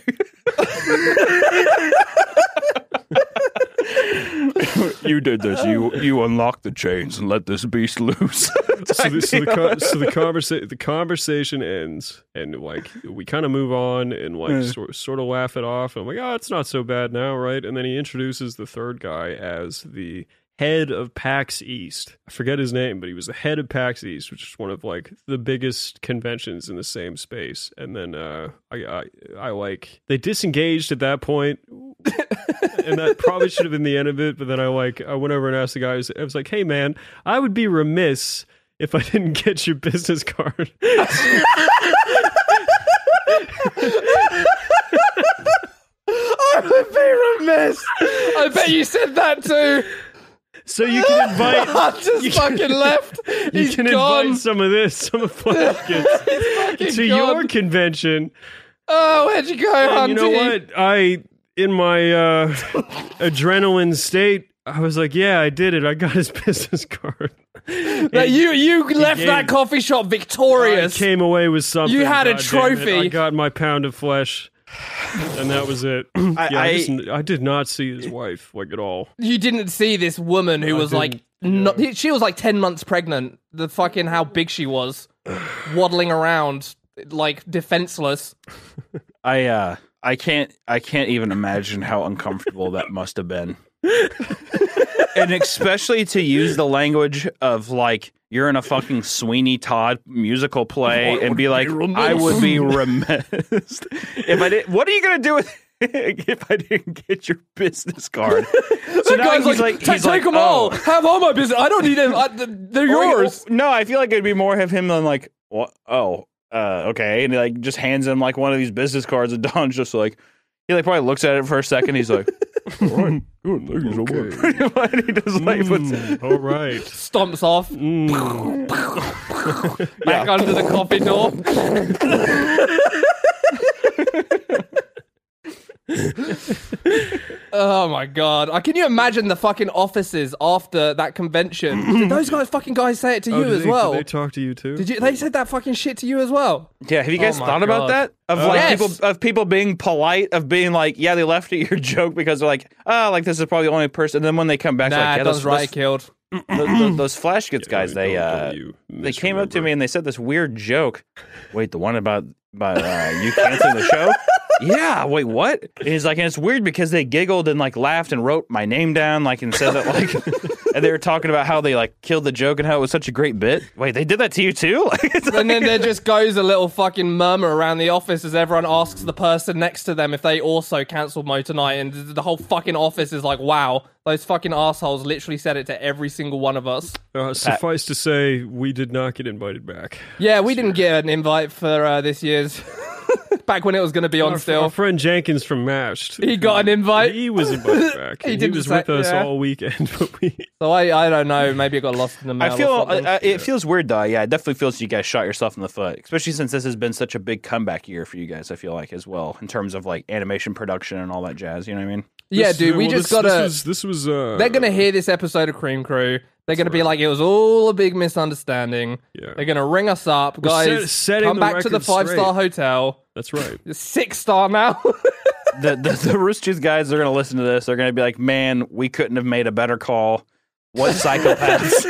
D: you did this. You you unlocked the chains and let this beast loose.
C: so the, so the, co- so the conversation the conversation ends and like we kind of move on and like sort, sort of laugh it off i'm like oh it's not so bad now right? And then he introduces the third guy as the head of pax east. I forget his name but he was the head of pax east which is one of like the biggest conventions in the same space. And then uh i i, I like they disengaged at that point and that probably should have been the end of it. But then I like I went over and asked the guys. I was like, "Hey, man, I would be remiss if I didn't get your business card."
B: I would be remiss. I bet you said that too.
C: so you can invite.
B: Hunter's
C: you
B: fucking
C: can-
B: left.
C: You
B: He's
C: can
B: gone.
C: invite some of this, some of Flashgitz
B: fucking
C: to
B: gone.
C: your convention.
B: Oh, where'd you go,
C: And
B: Hunter?
C: you know what? I in my uh, adrenaline state, I was like, "Yeah, I did it. I got his business card."
B: That you you left
C: gave-
B: that coffee shop
C: I
B: victorious.
C: came away with something.
B: You had a
C: God damn it.
B: trophy.
C: I got my pound of flesh, and that was it. yeah, I,
A: I-
C: just- I did not see his wife like at all.
B: You didn't see this woman who
C: I
B: was like,
C: didn't,
B: not, she was like ten months pregnant. The fucking how big she was, waddling around like defenseless.
A: I uh I can't I can't even imagine how uncomfortable that must have been. and especially to use the language of like you're in a fucking Sweeney Todd musical play and be like, I would be remiss if I did. What are you gonna do with if I didn't get your business card? So now he's
B: like,
A: like, he's
B: take
A: like,
B: them
A: oh.
B: all. Have all my business. I don't need them. I, they're
A: Or-
B: yours.
A: No, I feel like it'd be more of him than like, what? Oh, uh, okay, and he like just hands him like one of these business cards, and Don's just like, he like probably looks at it for a second. He's like,
D: All right. Good. Thank you so much.
A: and he just like puts.
C: Mm, all right.
B: Stomps off
C: Mm.
B: back under the coffee door. Oh my god! Uh, can you imagine the fucking offices after that convention? Did those guys fucking guys say it to
C: Oh,
B: you as
C: they,
B: well?
C: Did they talk to you too?
B: Did you? They said that fucking shit to you as well.
A: Yeah, have you guys
B: Oh my
A: thought about that? Of
C: Oh.
A: like
B: Yes.
A: people of people being polite, of being like, yeah, they left at your joke because they're like, oh, like this is probably the only person. And then when they come back, they're
B: Nah,
A: like, yeah,
B: Don's
A: those,
B: right
A: those,
B: killed.
A: those, those, those Flashgitz guys,
C: Don't-
A: they uh, they came up to me and they said this weird joke. Wait, the one about about uh, you canceling the show? yeah, wait, what? And he's like, and it's weird because they giggled and like laughed and wrote my name down, like and said that like, and they were talking about how they like killed the joke and how it was such a great bit. Wait, they did that to you too? Like, it's
B: And then there just goes a little fucking murmur around the office as everyone asks the person next to them if they also cancelled Mo tonight, and the whole fucking office is like, "Wow, those fucking assholes literally said it to every single one of us."
C: Uh, suffice to say, we did not get invited back.
B: Yeah, we didn't get an invite for uh, this year's. Back when it was going to be on
C: Our,
B: still,
C: our friend Jenkins from Mashed.
B: he got an invite.
C: He was invited back.
B: He
C: he, was
B: say-
C: with us
B: yeah.
C: all weekend, but we
B: So I, I don't know. Maybe it got lost in the mail.
A: I feel
B: something.
A: uh, uh, it feels weird though. Yeah, it definitely feels you guys shot yourself in the foot, especially since this has been such a big comeback year for you guys. I feel like as well in terms of like animation production and all that jazz. You know what I mean?
B: yeah, dude. We
C: well,
B: just
C: this,
B: gotta.
C: This was, this was uh,
B: they're gonna hear this episode of Cream Crew. They're gonna be like, it was all a big misunderstanding.
C: Yeah.
B: They're gonna ring us up,
C: We're
B: guys.
C: set-
B: come back to the
C: record
B: five star hotel.
C: That's right.
B: It's Six star now.
A: the the, the Rooster Teeth guys are going to listen to this. They're going to be like, "Man, we couldn't have made a better call. What psychopaths?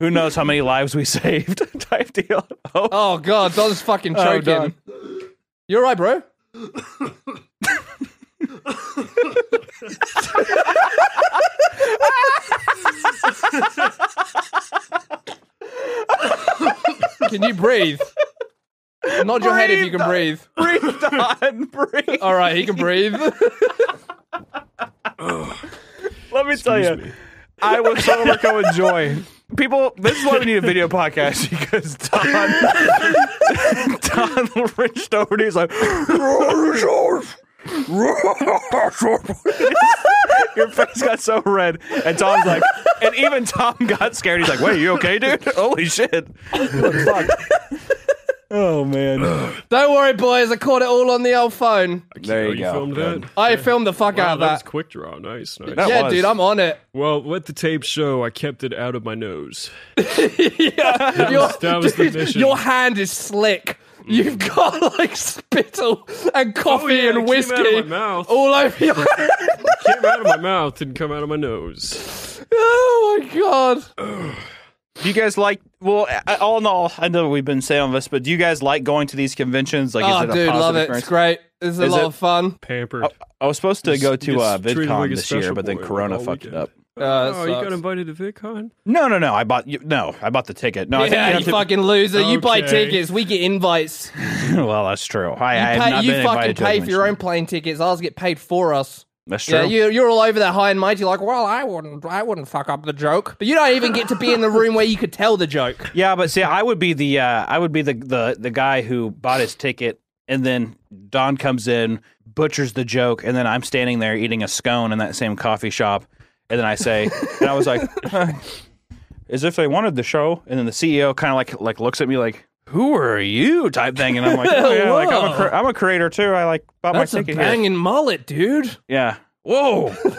A: Who knows how many lives we saved?" Type deal. Oh,
B: oh god, Don's fucking
A: Oh,
B: choking.
A: Don.
B: You alright, bro? Can you breathe? Nod your head if you can breathe.
A: breathe, Don, breathe.
B: All right, he can breathe.
A: Let me tell you,
C: me.
A: I was so overcome with joy. People, this is why we need a video podcast because Don, Don reached over and he's like, Your face got so red, and Tom's like, and even Tom got scared. He's like, "Wait, you okay, dude? Holy shit! Fuck. Oh man,
B: Don't worry, boys. I caught it all on the old phone.
A: there
C: Oh,
A: you, go.
C: filmed
A: Good.
C: that?
B: I filmed the fuck
C: Wow,
B: out of
C: that was
B: that.
C: quick draw. Nice, nice.
A: That
B: yeah,
A: was.
B: dude, I'm on it.
C: Well, let the tape show. I kept it out of my nose.
B: yeah, your,
C: that was the
B: dude,
C: mission.
B: Your hand is slick. You've got like spittle and coffee
C: Oh, yeah, it
B: and
C: came out of
B: whiskey
C: my mouth.
B: all over your.
C: Came out of my mouth, didn't come out of my nose.
B: oh my god!
A: Do you guys like? Well, all in all, I know we've been saying this, but do you guys like going to these conventions? Like,
B: Oh,
A: is it a
B: dude,
A: positive
B: love it.
A: experience?
B: It's great. It's a
A: Is
B: lot
A: it-
B: of fun.
C: Pampered.
A: I was supposed to go to uh, VidCon
C: like
A: this year, but then Corona
C: all
A: fucked it up.
B: Uh, it
C: oh, you got invited to VidCon?
A: No, no, no. I bought you. No, I bought the ticket. No, I think
B: yeah,
A: you
B: you,
A: have to-
B: fucking loser. You buy
C: Okay.
B: tickets. We get invites.
A: well, that's true. I, I
B: You,
A: have
B: pay,
A: not
B: you
A: been
B: fucking
A: invited to
B: pay for your own plane tickets. Ours get paid for us.
A: That's true.
B: Yeah, you, you're all over there high and mighty, like, well, I wouldn't, I wouldn't fuck up the joke, but you don't even get to be in the room where you could tell the joke.
A: Yeah, but see, I would be the uh, I would be the, the the guy who bought his ticket, and then Don comes in, butchers the joke, and then I'm standing there eating a scone in that same coffee shop, and then I say, and I was like, as if they wanted the show, and then the CEO kind of like like looks at me like. Who are you? Type thing, and I'm like, oh, yeah, like I'm a, cre- I'm a creator too. I like bought
B: That's
A: my
B: a
A: ticket here.
B: banging mullet, dude.
A: Yeah. Whoa.
B: You're,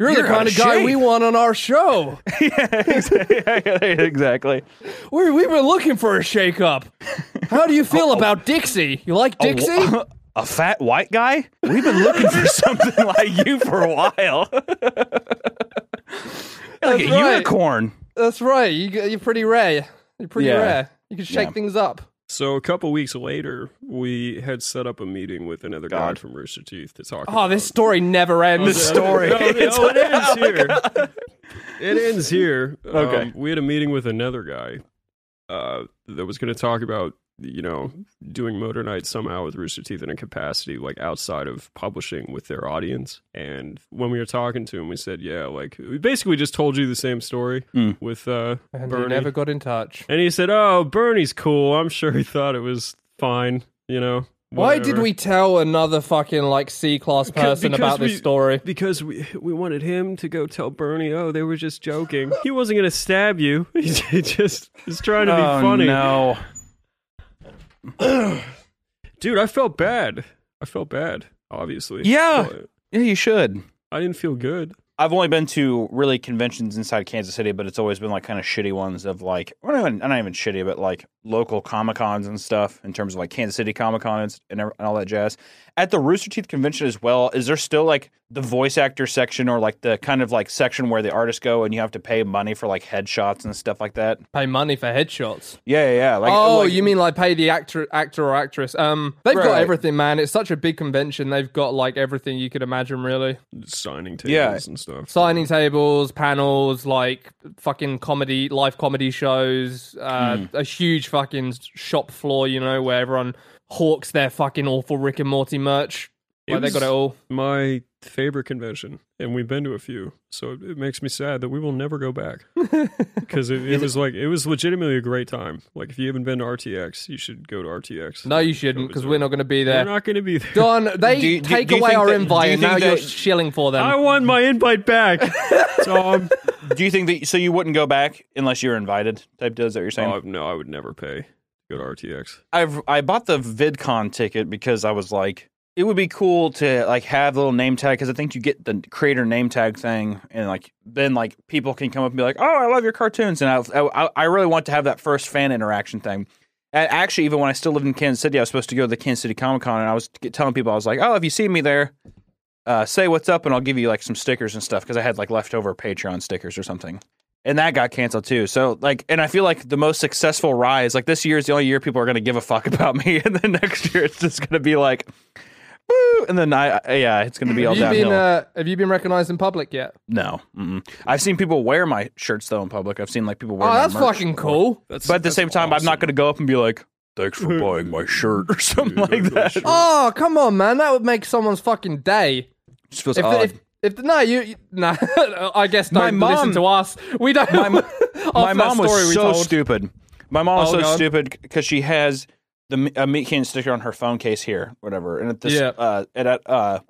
A: You're
B: the kind of
A: of
B: guy we want on our show.
A: yeah, exactly.
B: we, we've been looking for a shake-up. How do you feel oh, oh. about Dixie? You like oh, Dixie?
A: A, a fat white guy? We've been looking for something like you for a while. like a
B: right.
A: unicorn.
B: That's right. You, you're pretty rare. You're pretty
A: Yeah.
B: rare. You can shake
A: Yeah.
B: things up.
C: So a couple weeks later, we had set up a meeting with another guy from Rooster Teeth to talk.
B: Oh,
C: about
B: this story never ends.
A: This story.
C: No, no,
A: It's-
C: it ends here. It ends here.
A: Okay.
C: Um, we had a meeting with another guy uh, that was going to talk about, you know, doing Motor Night somehow with Rooster Teeth in a capacity like outside of publishing with their audience. And when we were talking to him, we said, yeah, like we basically just told you the same story
A: Hmm.
C: with uh,
B: and he
C: Burnie.
B: never got in touch.
C: And he said, "Oh, Burnie's cool. I'm sure he thought it was fine. You know."
B: Why did we tell another fucking like C class person
C: because
B: about this
C: we-
B: story?
C: Because we we wanted him to go tell Burnie, "Oh, they were just joking. He wasn't gonna stab you. He just was trying to be
A: oh,
C: funny."
A: no.
C: Dude, I felt bad. I felt bad. Obviously,
A: Yeah.
C: But
A: Yeah, you should.
C: I didn't feel good.
A: I've only been to really conventions inside Kansas City, but it's always been like kind of shitty ones of like, or not even, not even shitty, but like local Comic Cons and stuff in terms of like Kansas City Comic Con and, and all that jazz. At the Rooster Teeth convention as well, is there still like the voice actor section or like the kind of like section where the artists go and you have to pay money for like headshots and stuff like that?
B: Pay money for headshots.
A: Yeah, yeah, yeah. Like,
B: oh,
A: like-
B: you mean like pay the actor, actor or actress? Um, they've got everything, man. It's such a big convention. They've got like everything you could imagine, really.
C: signing tables
A: Yeah.
C: and stuff.
B: Signing tables, panels, like fucking comedy, live comedy shows. Uh,
A: Hmm.
B: A huge fucking shop floor, you know, where everyone hawks their fucking awful Rick and Morty merch.
C: It
B: Like, they got it all.
C: my favorite convention, and we've been to a few. So it, it makes me sad that we will never go back because it, it was like it was legitimately a great time. Like if you haven't been to RTX, you should go to RTX.
B: No, you shouldn't, because we're not going to be there.
C: We're not going to be there.
B: Don, they
A: Do do-
B: take
A: do
B: away our
A: that-
B: invite, and now
A: think
B: you're shilling for them.
C: I want my invite back, Tom.
A: Do you think that so you wouldn't go back unless you were invited? Type deal is that you're saying?
C: Oh, no, I would never pay to go to RTX.
A: I've I bought the VidCon ticket because I was like, it would be cool to like have a little name tag because I think you get the creator name tag thing, and like then like people can come up and be like, oh, I love your cartoons, and I I, I really want to have that first fan interaction thing. And actually, even when I still lived in Kansas City, I was supposed to go to the Kansas City Comic Con, and I was telling people, I was like, oh, if you see me there. Uh, say what's up, and I'll give you like some stickers and stuff because I had like leftover Patreon stickers or something and that got canceled too. So like, and I feel like the most successful rise, like this year is the only year people are going to give a fuck about me, and then next year it's just going to be like, woo, and then I, I- yeah, it's going to be all
B: have you
A: downhill.
B: been uh, Have you been recognized in public yet?
A: no, mm-mm. I've seen people wear my shirts though in public. I've seen like people wear.
B: Oh,
A: my
B: that's
A: merch.
B: fucking cool.
C: That's,
A: But at the
C: that's
A: same time, I'm not going to go up and be like, "Thanks for buying my shirt" or something like that.
B: Oh, come on, man. That would make someone's fucking day.
A: Just feels
B: If,
A: odd.
B: if, if no, you, you no. I guess don't
A: My mom-
B: listen to us. We don't.
A: my, my mom was so
B: told.
A: stupid. My mom was
B: Oh,
A: so
B: God.
A: stupid because she has the a meat can sticker on her phone case here, whatever. And at this,
B: Yeah.
A: uh, at uh,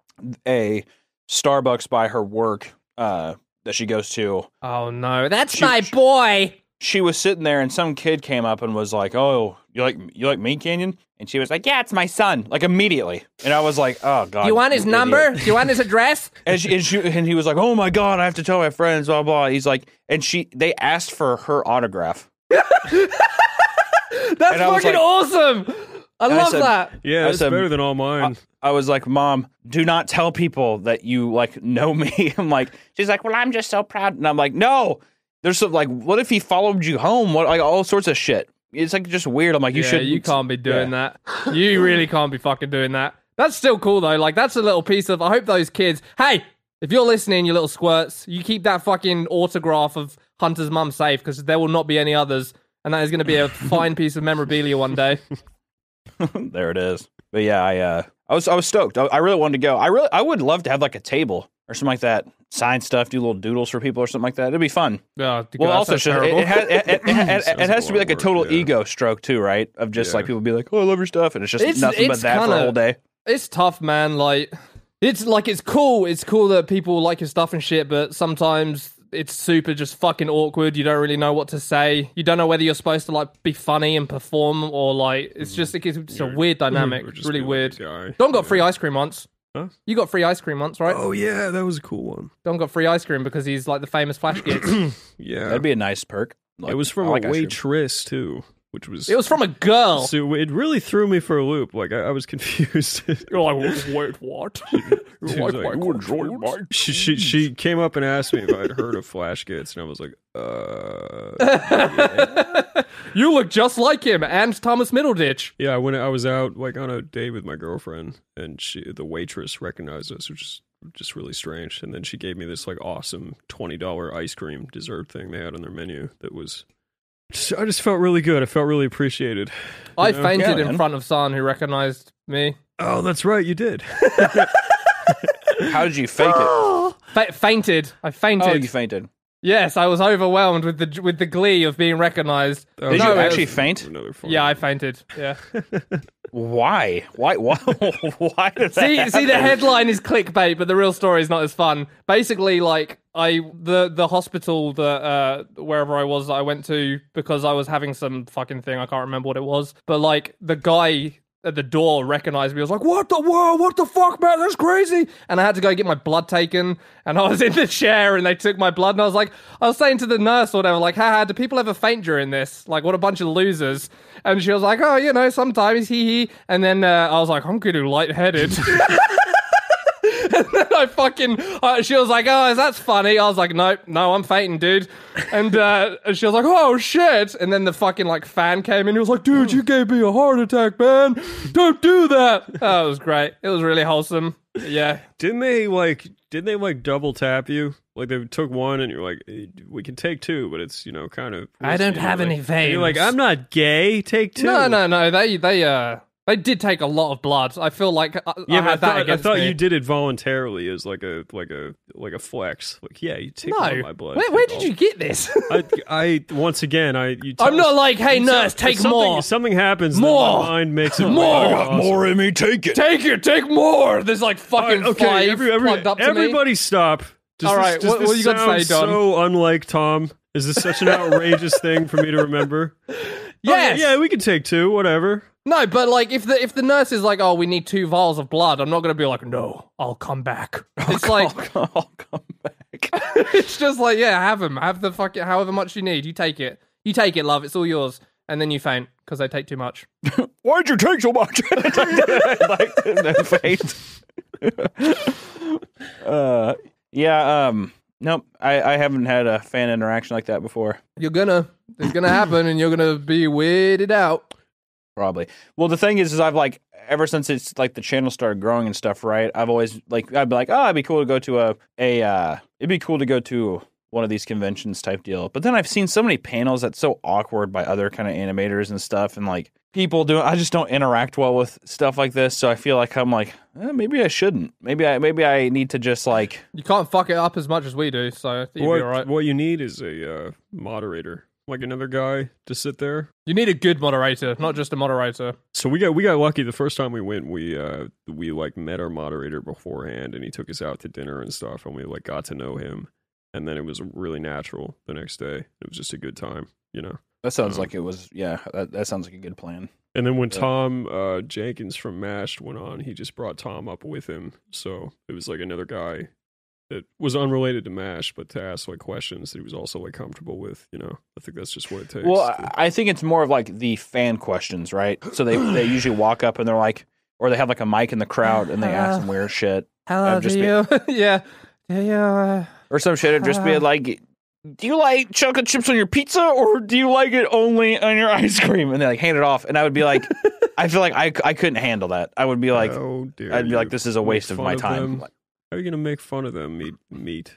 A: a Starbucks by her work uh, that she goes to,
B: Oh no, that's
A: She-
B: my boy.
A: She was sitting there, and some kid came up and was like, "Oh, you like you like MeatCanyon?" And she was like, "Yeah, it's my son." Like immediately, and I was like, "Oh God."
B: You want his number? Do you want his address?
A: And, she, and, she, and he was like, "Oh my god, I have to tell my friends." Blah blah. He's like, and she they asked for her autograph.
B: That's
A: And I
B: fucking
A: like-
B: awesome. I
A: I
B: love
A: said-
B: that.
C: Yeah,
A: I
C: it's
A: said-
C: better than all mine.
A: I was like, "Mom, do not tell people that you like know me." I'm like, she's like, "Well, I'm just so proud," and I'm like, "No." There's some like, what if he followed you home? What like all sorts of shit. It's like just weird. I'm like, you
B: yeah,
A: should.
B: you can't be doing that. You really can't be fucking doing that. That's still cool though. Like that's a little piece of. I hope those kids. Hey, if you're listening, you little squirts, you keep that fucking autograph of Hunter's mum safe because there will not be any others, and that is going to be a fine piece of memorabilia one day.
A: there it is. But yeah, I uh, I was I was stoked. I, I really wanted to go. I really I would love to have like a table or something like that. Sign stuff, do little doodles for people or something like that. It'd be fun.
B: Oh,
A: Well, also
B: that's
A: just, it, it, has, it, it, it, it, has to be like
C: like a
A: a
C: lot of
A: total
C: work, yeah.
A: ego stroke too, right? Of just
C: Yeah.
A: like people be like, "Oh, I love your stuff," and it's just
B: It's-
A: nothing but
B: it's
A: that for a whole day.
B: it's tough, man. Like, it's like it's cool. It's cool that people like your stuff and shit, but sometimes it's super just fucking awkward. You don't really know what to say. You don't know whether you're supposed to like be funny and perform or like it's mm-hmm. just it's just a weird mm-hmm. dynamic.
C: Or
B: It's really weird.
C: a guy.
B: Don got
C: Yeah.
B: free ice cream once.
C: Huh?
B: You got free ice cream once, right?
C: Oh yeah, that was a cool one.
B: Don got free ice cream because he's like the famous Flash Gits.
C: Yeah,
A: That'd be a nice perk. Like,
C: it was from
A: I like
C: a
A: ice cream.
C: waitress too, which was
B: it was from a girl.
C: So it really threw me for a loop. Like I, I was confused.
B: You're like, wait, what?
C: She was like,
D: You enjoyed my
C: she, she she came up and asked me if I'd heard of Flashgitz, and I was like, uh,
B: you look just like him and Thomas Middleditch.
C: yeah. When I was out like on a date with my girlfriend, and she the waitress recognized us, which is just really strange. And then she gave me this like awesome twenty dollar ice cream dessert thing they had on their menu that was. I just felt really good. I felt really appreciated.
B: I
C: know?
B: fainted
A: Yeah,
B: in front of San who recognized me.
C: Oh, that's right, you did.
A: How did you fake it?
B: Fa- fainted. I fainted.
A: Oh, you fainted.
B: Yes, I was overwhelmed with the with the glee of being recognized.
C: Oh,
A: Did
B: No,
A: you actually
B: was-
A: faint?
B: Yeah, I
C: one.
B: fainted. Yeah.
A: Why? Why? Why? why did that
B: see, see, the headline is clickbait, but the real story is not as fun. Basically, like I the the hospital that uh wherever I was that I went to because I was having some fucking thing I can't remember what it was, but like the guy at the door recognized me. I was like, "What the world? What the fuck, man? That's crazy!" And I had to go get my blood taken. And I was in the chair, and they took my blood. And I was like, I was saying to the nurse or whatever, like, "Haha, do people ever faint during this? Like, what a bunch of losers!" And she was like, "Oh, you know, sometimes hee hee." And then uh, I was like, "I'm getting lightheaded." and then I fucking, uh, she was like, oh, that's funny. I was like, nope, no, I'm fainting, dude. And, uh, and she was like, oh, shit. And then the fucking, like, fan came in. He was like, dude, you gave me a heart attack, man. Don't do that. Oh, it was great. It was really wholesome. Yeah.
C: Didn't they like? Didn't they like double tap you? Like they took one, and you're like, "Eh, we can take two, but it's you know kind of.
B: I don't
C: you know,
B: have
C: like-
B: any
C: and You're like. I'm not gay. Take two.
B: No, no, no. They, they, uh, they did take a lot of blood. I feel like I,
C: Yeah,
B: I had
C: I
B: that
C: thought, I thought
B: me.
C: you did it voluntarily as like a like a like a flex. Like, yeah, you take
B: No.
C: all my blood.
B: Where, where did
C: all-
B: you get this?
C: I, I once again, I you.
B: I'm
C: tell-
B: not like, hey, nurse,
C: tell-
B: take
C: something,
B: more.
C: Something happens. and
B: More.
C: My mind makes it
B: More.
C: really
B: I
C: awesome.
D: More in me, take it.
B: take it, take more. There's like fucking
C: right, okay,
B: five
C: every, every,
B: plugged up to me.
C: everybody stop. Does
B: All
C: this,
B: right,
C: does
B: what-
C: this
B: what you got to say, Don?
C: So unlike Tom. Is this such an outrageous thing for me to remember?
B: Yes.
C: yeah, we can take two, whatever.
B: No, but like if the if the nurse is like, "Oh, we need two vials of blood," I'm not gonna be like, "No, I'll come back." It's like
D: I'll come back.
B: it's just like, yeah, have them, have the fucking however much you need. You take it, you take it, love. It's all yours, and then you faint because they take too much.
D: Why'd you take so much?
A: like the face. uh, yeah. Um. Nope. I, I haven't had a fan interaction like that before.
B: You're gonna, it's gonna happen, and you're gonna be weirded out.
A: Probably. Well, the thing is, is I've like ever since it's like the channel started growing and stuff, right? I've always like I'd be like, oh, it'd be cool to go to a a uh, it'd be cool to go to one of these conventions type deal. But then I've seen so many panels that's so awkward by other kind of animators and stuff, and like people doing. I just don't interact well with stuff like this, so I feel like I'm like eh, maybe I shouldn't. Maybe I maybe I need to just like
B: You can't fuck it up as much as we do, so I think you'll
C: What,
B: be all right.
C: what you need is a uh, moderator, like another guy to sit there.
B: You need a good moderator, not just a moderator.
C: So we got we got lucky the first time we went. We uh we like met our moderator beforehand, and he took us out to dinner and stuff, and we like got to know him. And then it was really natural the next day. It was just a good time, you know.
A: that sounds
C: Um,
A: like it was yeah that, that sounds like a good plan.
C: And then when
A: Yeah.
C: Tom uh, Jenkins from Mashed went on, he just brought Tom up with him. So it was like another guy that was unrelated to Mash, but to ask like questions that he was also like comfortable with. You know, I think that's just what it takes.
A: Well,
C: to-
A: I I think it's more of like the fan questions, right? So they they usually walk up and they're like, or they have like a mic in the crowd and they ask them weird shit
B: Hello,
A: just
B: do you? yeah, do you? Uh,
A: or some shit. It'd just be
B: Uh.
A: like, do you like chocolate chips on your pizza or do you like it only on your ice cream? And they like hand it off, and I would be like, I feel like I I couldn't handle that. I would be like,
C: How dare
A: I'd be like, this is a
C: make
A: waste of
C: fun
A: my time.
C: Them?
A: Like,
C: How are you gonna make fun of them? Meat, meat.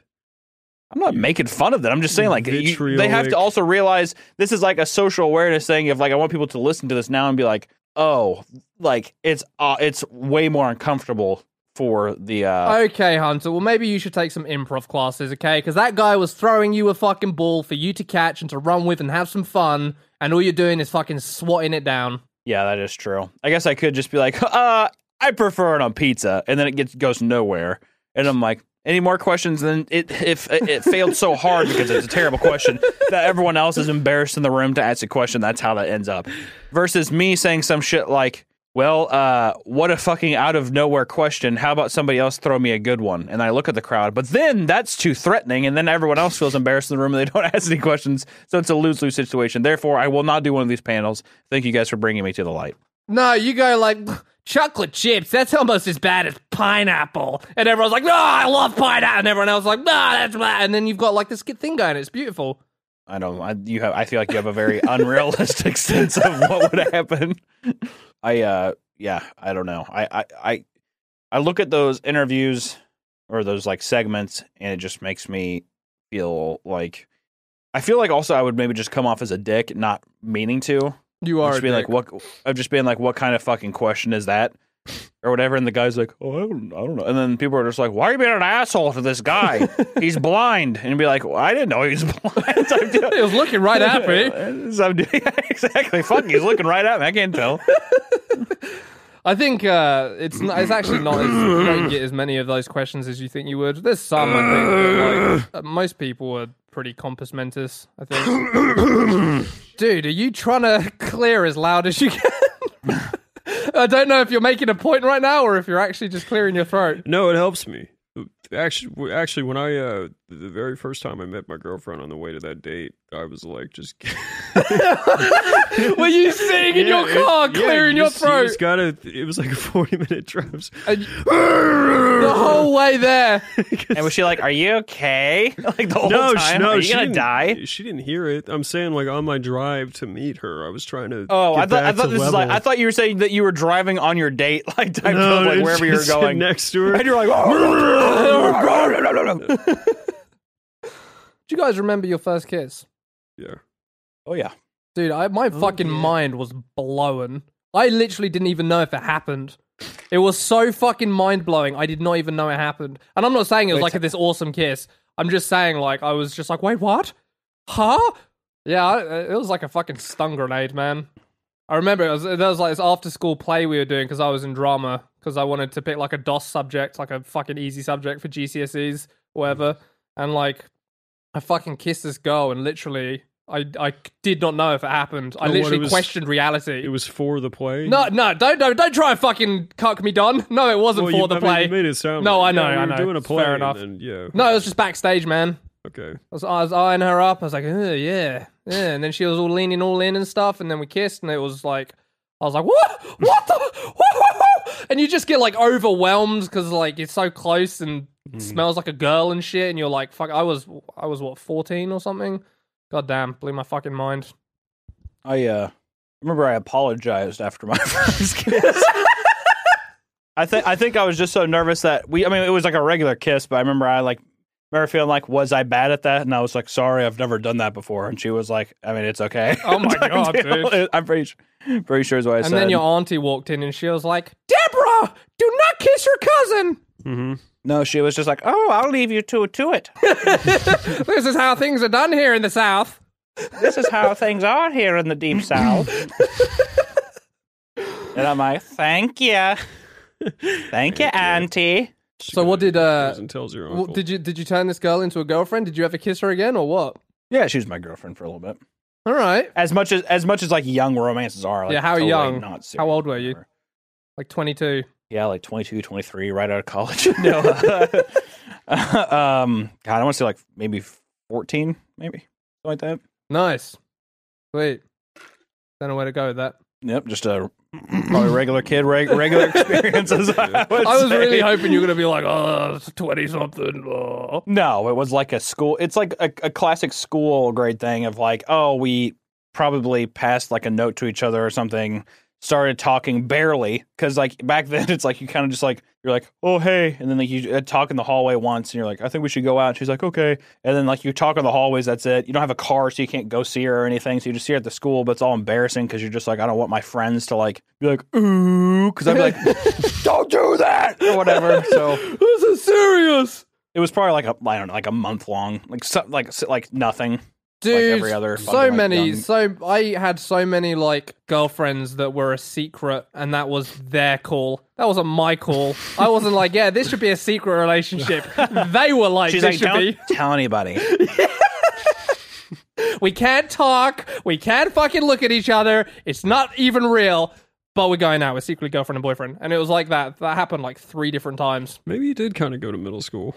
A: I'm not making fun of that. I'm just saying, like, you- they have to also realize this is like a social awareness thing. If like I want people to listen to this now and be like, oh, like it's uh, it's way more uncomfortable for the uh,
B: okay, Hunter. Well, maybe you should take some improv classes, okay? Because that guy was throwing you a fucking ball for you to catch and to run with and have some fun, and all you're doing is fucking swatting it down.
A: Yeah, that is true. I guess I could just be like, uh, I prefer it on pizza, and then it gets goes nowhere, and I'm like, any more questions? Then it if it, failed so hard because it's a terrible question that everyone else is embarrassed in the room to ask a question. That's how that ends up. Versus me saying some shit like, well, uh, what a fucking out of nowhere question. How about somebody else throw me a good one? And I look at the crowd, but then that's too threatening, and then everyone else feels embarrassed in the room and they don't ask any questions. So it's a lose lose situation. Therefore, I will not do one of these panels. Thank you guys for bringing me to the light.
B: No, you go like chocolate chips. That's almost as bad as pineapple, and everyone's like, "No, I love pineapple," and everyone else is like, "No, that's bad." And then you've got like this thing going. It's beautiful.
A: I don't. I, you have. I feel like you have a very unrealistic sense of what would happen. I. uh Yeah. I don't know. I. I. I, I look at those interviews or those like segments, and it just makes me feel like. I feel like also I would maybe just come off as a dick, not meaning to.
B: You are
A: just being like, what? Of just being like, what kind of fucking question is that? Or whatever, and the guy's like, "Oh, I don't, I don't know." And then people are just like, "Why are you being an asshole to this guy? He's blind." And be like, well, "I didn't know he was blind." Doing-
B: It was looking right at me.
A: So doing- exactly. Fuck, he's looking right at me. I can't tell.
B: I think uh, it's not, it's actually not as you don't get as many of those questions as you think you would. There's some I think, but like, uh, most people are pretty compos mentis. I think. Dude, are you trying to clear as loud as you can? I don't know if you're making a point right now or if you're actually just clearing your throat.
C: No, it helps me. Actually, actually, when I uh, the very first time I met my girlfriend on the way to that date, I was like, just
B: Were you sitting in your car
C: it- yeah,
B: clearing
C: you
B: your
C: just- you
B: throat
C: just gotta. It was like a forty minute drive.
B: And- the whole way there?
A: And was she like, "Are you okay?" Like the whole
C: no,
A: time.
C: she, no,
A: Are you
C: she
A: gonna
C: didn't,
A: die?
C: She didn't hear it. I'm saying like on my drive to meet her, I was trying to.
A: Oh,
C: get
A: I thought I thought
C: to
A: this is like. I thought you were saying that you were driving on your date, like type
C: no,
A: of like wherever you're going,
C: next to her.
A: and you're like,
B: Do you guys remember your first kiss?
C: yeah.
A: oh yeah,
B: Dude, I, my oh, fucking
C: yeah.
B: mind was blown. I literally didn't even know if it happened. It was so fucking mind blowing. I did not even know it happened. And I'm not saying it was
A: Wait,
B: like this awesome kiss. I'm just saying, like, I was just like, wait, what? Huh? Yeah, it was like a fucking stun grenade, man. I remember it was, was like this after school play we were doing because I was in drama because I wanted to pick like a DOS subject, like a fucking easy subject for GCSEs, whatever. And like, I fucking kissed this girl and literally, I, I did not know if it happened. I
C: Oh, what,
B: literally
C: it was-
B: questioned reality.
C: It was for the play.
B: no, no, don't, don't, don't try and fucking cuck me, Don. No, it wasn't
C: well,
B: for
C: you,
B: the
C: I
B: play.
C: Mean, you made it sound.
B: No,
C: like,
B: I know,
C: yeah,
B: I know.
C: Doing a play,
B: fair
C: and
B: enough.
C: then- yeah.
B: no, it was just backstage, man.
C: Okay.
B: I was, I was eyeing her up. I was like, yeah, yeah. And then she was all leaning all in and stuff. And then we kissed, and it was like, I was like, what? What the? and you just get like overwhelmed because like it's so close and
C: Mm.
B: smells like a girl and shit. And you're like, fuck. I was, I was what, 14 or something? God damn, blew my fucking mind.
A: I uh remember I apologized after my first kiss. I think I think I was just so nervous that we. I mean, it was like a regular kiss, but I remember I like remember feeling like, was I bad at that? And I was like, sorry, I've never done that before. And she was like, I mean, it's okay.
B: Oh my God, dude.
A: I'm pretty pretty sure is what I said.
B: and
A: said.
B: then your auntie walked in and she was like, Deborah, do not kiss your cousin.
C: Mm-hmm.
A: no, she was just like, oh, I'll leave you to to it.
B: this is how things are done here in the South.
A: this is how things are here in the deep south. and I'm like, thank you, thank you, auntie.
B: So what did uh
C: and tells your
B: Well,
C: uncle.
B: did you did you turn this girl into a girlfriend? Did you ever kiss her again or what?
A: Yeah, she was my girlfriend for a little bit.
B: All right,
A: As much as as much as like young romances are. Like,
B: Yeah, how
A: totally
B: young?
A: Not serious
B: How old were you?
A: whatever.
B: like twenty two.
A: Yeah, like 22, 23, right out of college. no, um, God, I want to say like maybe fourteen, maybe something like that.
B: Nice, sweet. Don't know where to go with that.
A: Yep, just a probably regular kid, reg- regular experiences. I, would
B: I was
A: say.
B: really hoping you were gonna be like, oh, it's twenty something. Oh. Uh.
A: No, it was like a school. It's like a, a classic school grade thing of like, oh, we probably passed like a note to each other or something. Started talking barely because like back then it's like you kind of just like you're like oh hey and then like you uh, talk in the hallway once and you're like I think we should go out. And she's like okay and then like you talk in the hallways. That's it. You don't have a car so you can't go see her or anything. So you just see her at the school, but it's all embarrassing because you're just like I don't want my friends to like be like ooh because I'd be like don't do that or whatever. So
B: this is serious,
A: it was probably like a I don't know, like a month long, like so, like like nothing.
B: Dude.
A: every other
B: so many.
A: young-
B: So I had so many like girlfriends that were a secret, and that was their call. That wasn't my call. I wasn't like, yeah, this should be a secret relationship. they were like,
A: She's
B: this
A: like,
B: should
A: don't
B: be.
A: tell anybody.
B: We can't talk. We can't fucking look at each other. It's not even real. But we're going out. We're secretly girlfriend and boyfriend. And it was like that. That happened like three different times.
C: Maybe you did kind of go to middle school.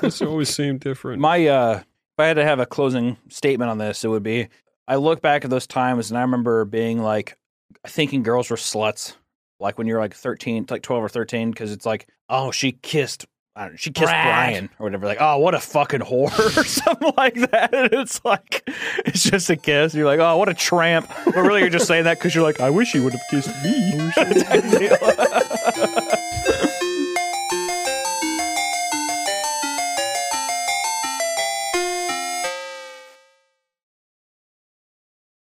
C: This always seemed different.
A: My uh, if I had to have a closing statement on this, it would be: I look back at those times and I remember being like, thinking girls were sluts, like when you're like 13, like 12 or 13, because it's like, oh, she kissed. I don't know, she kissed
B: Brad.
A: Brian or whatever. Like, oh, what a fucking whore or something like that. And it's like, it's just a kiss. You're like, oh, what a tramp. But really, you're just saying that because you're like, I wish he would have kissed me.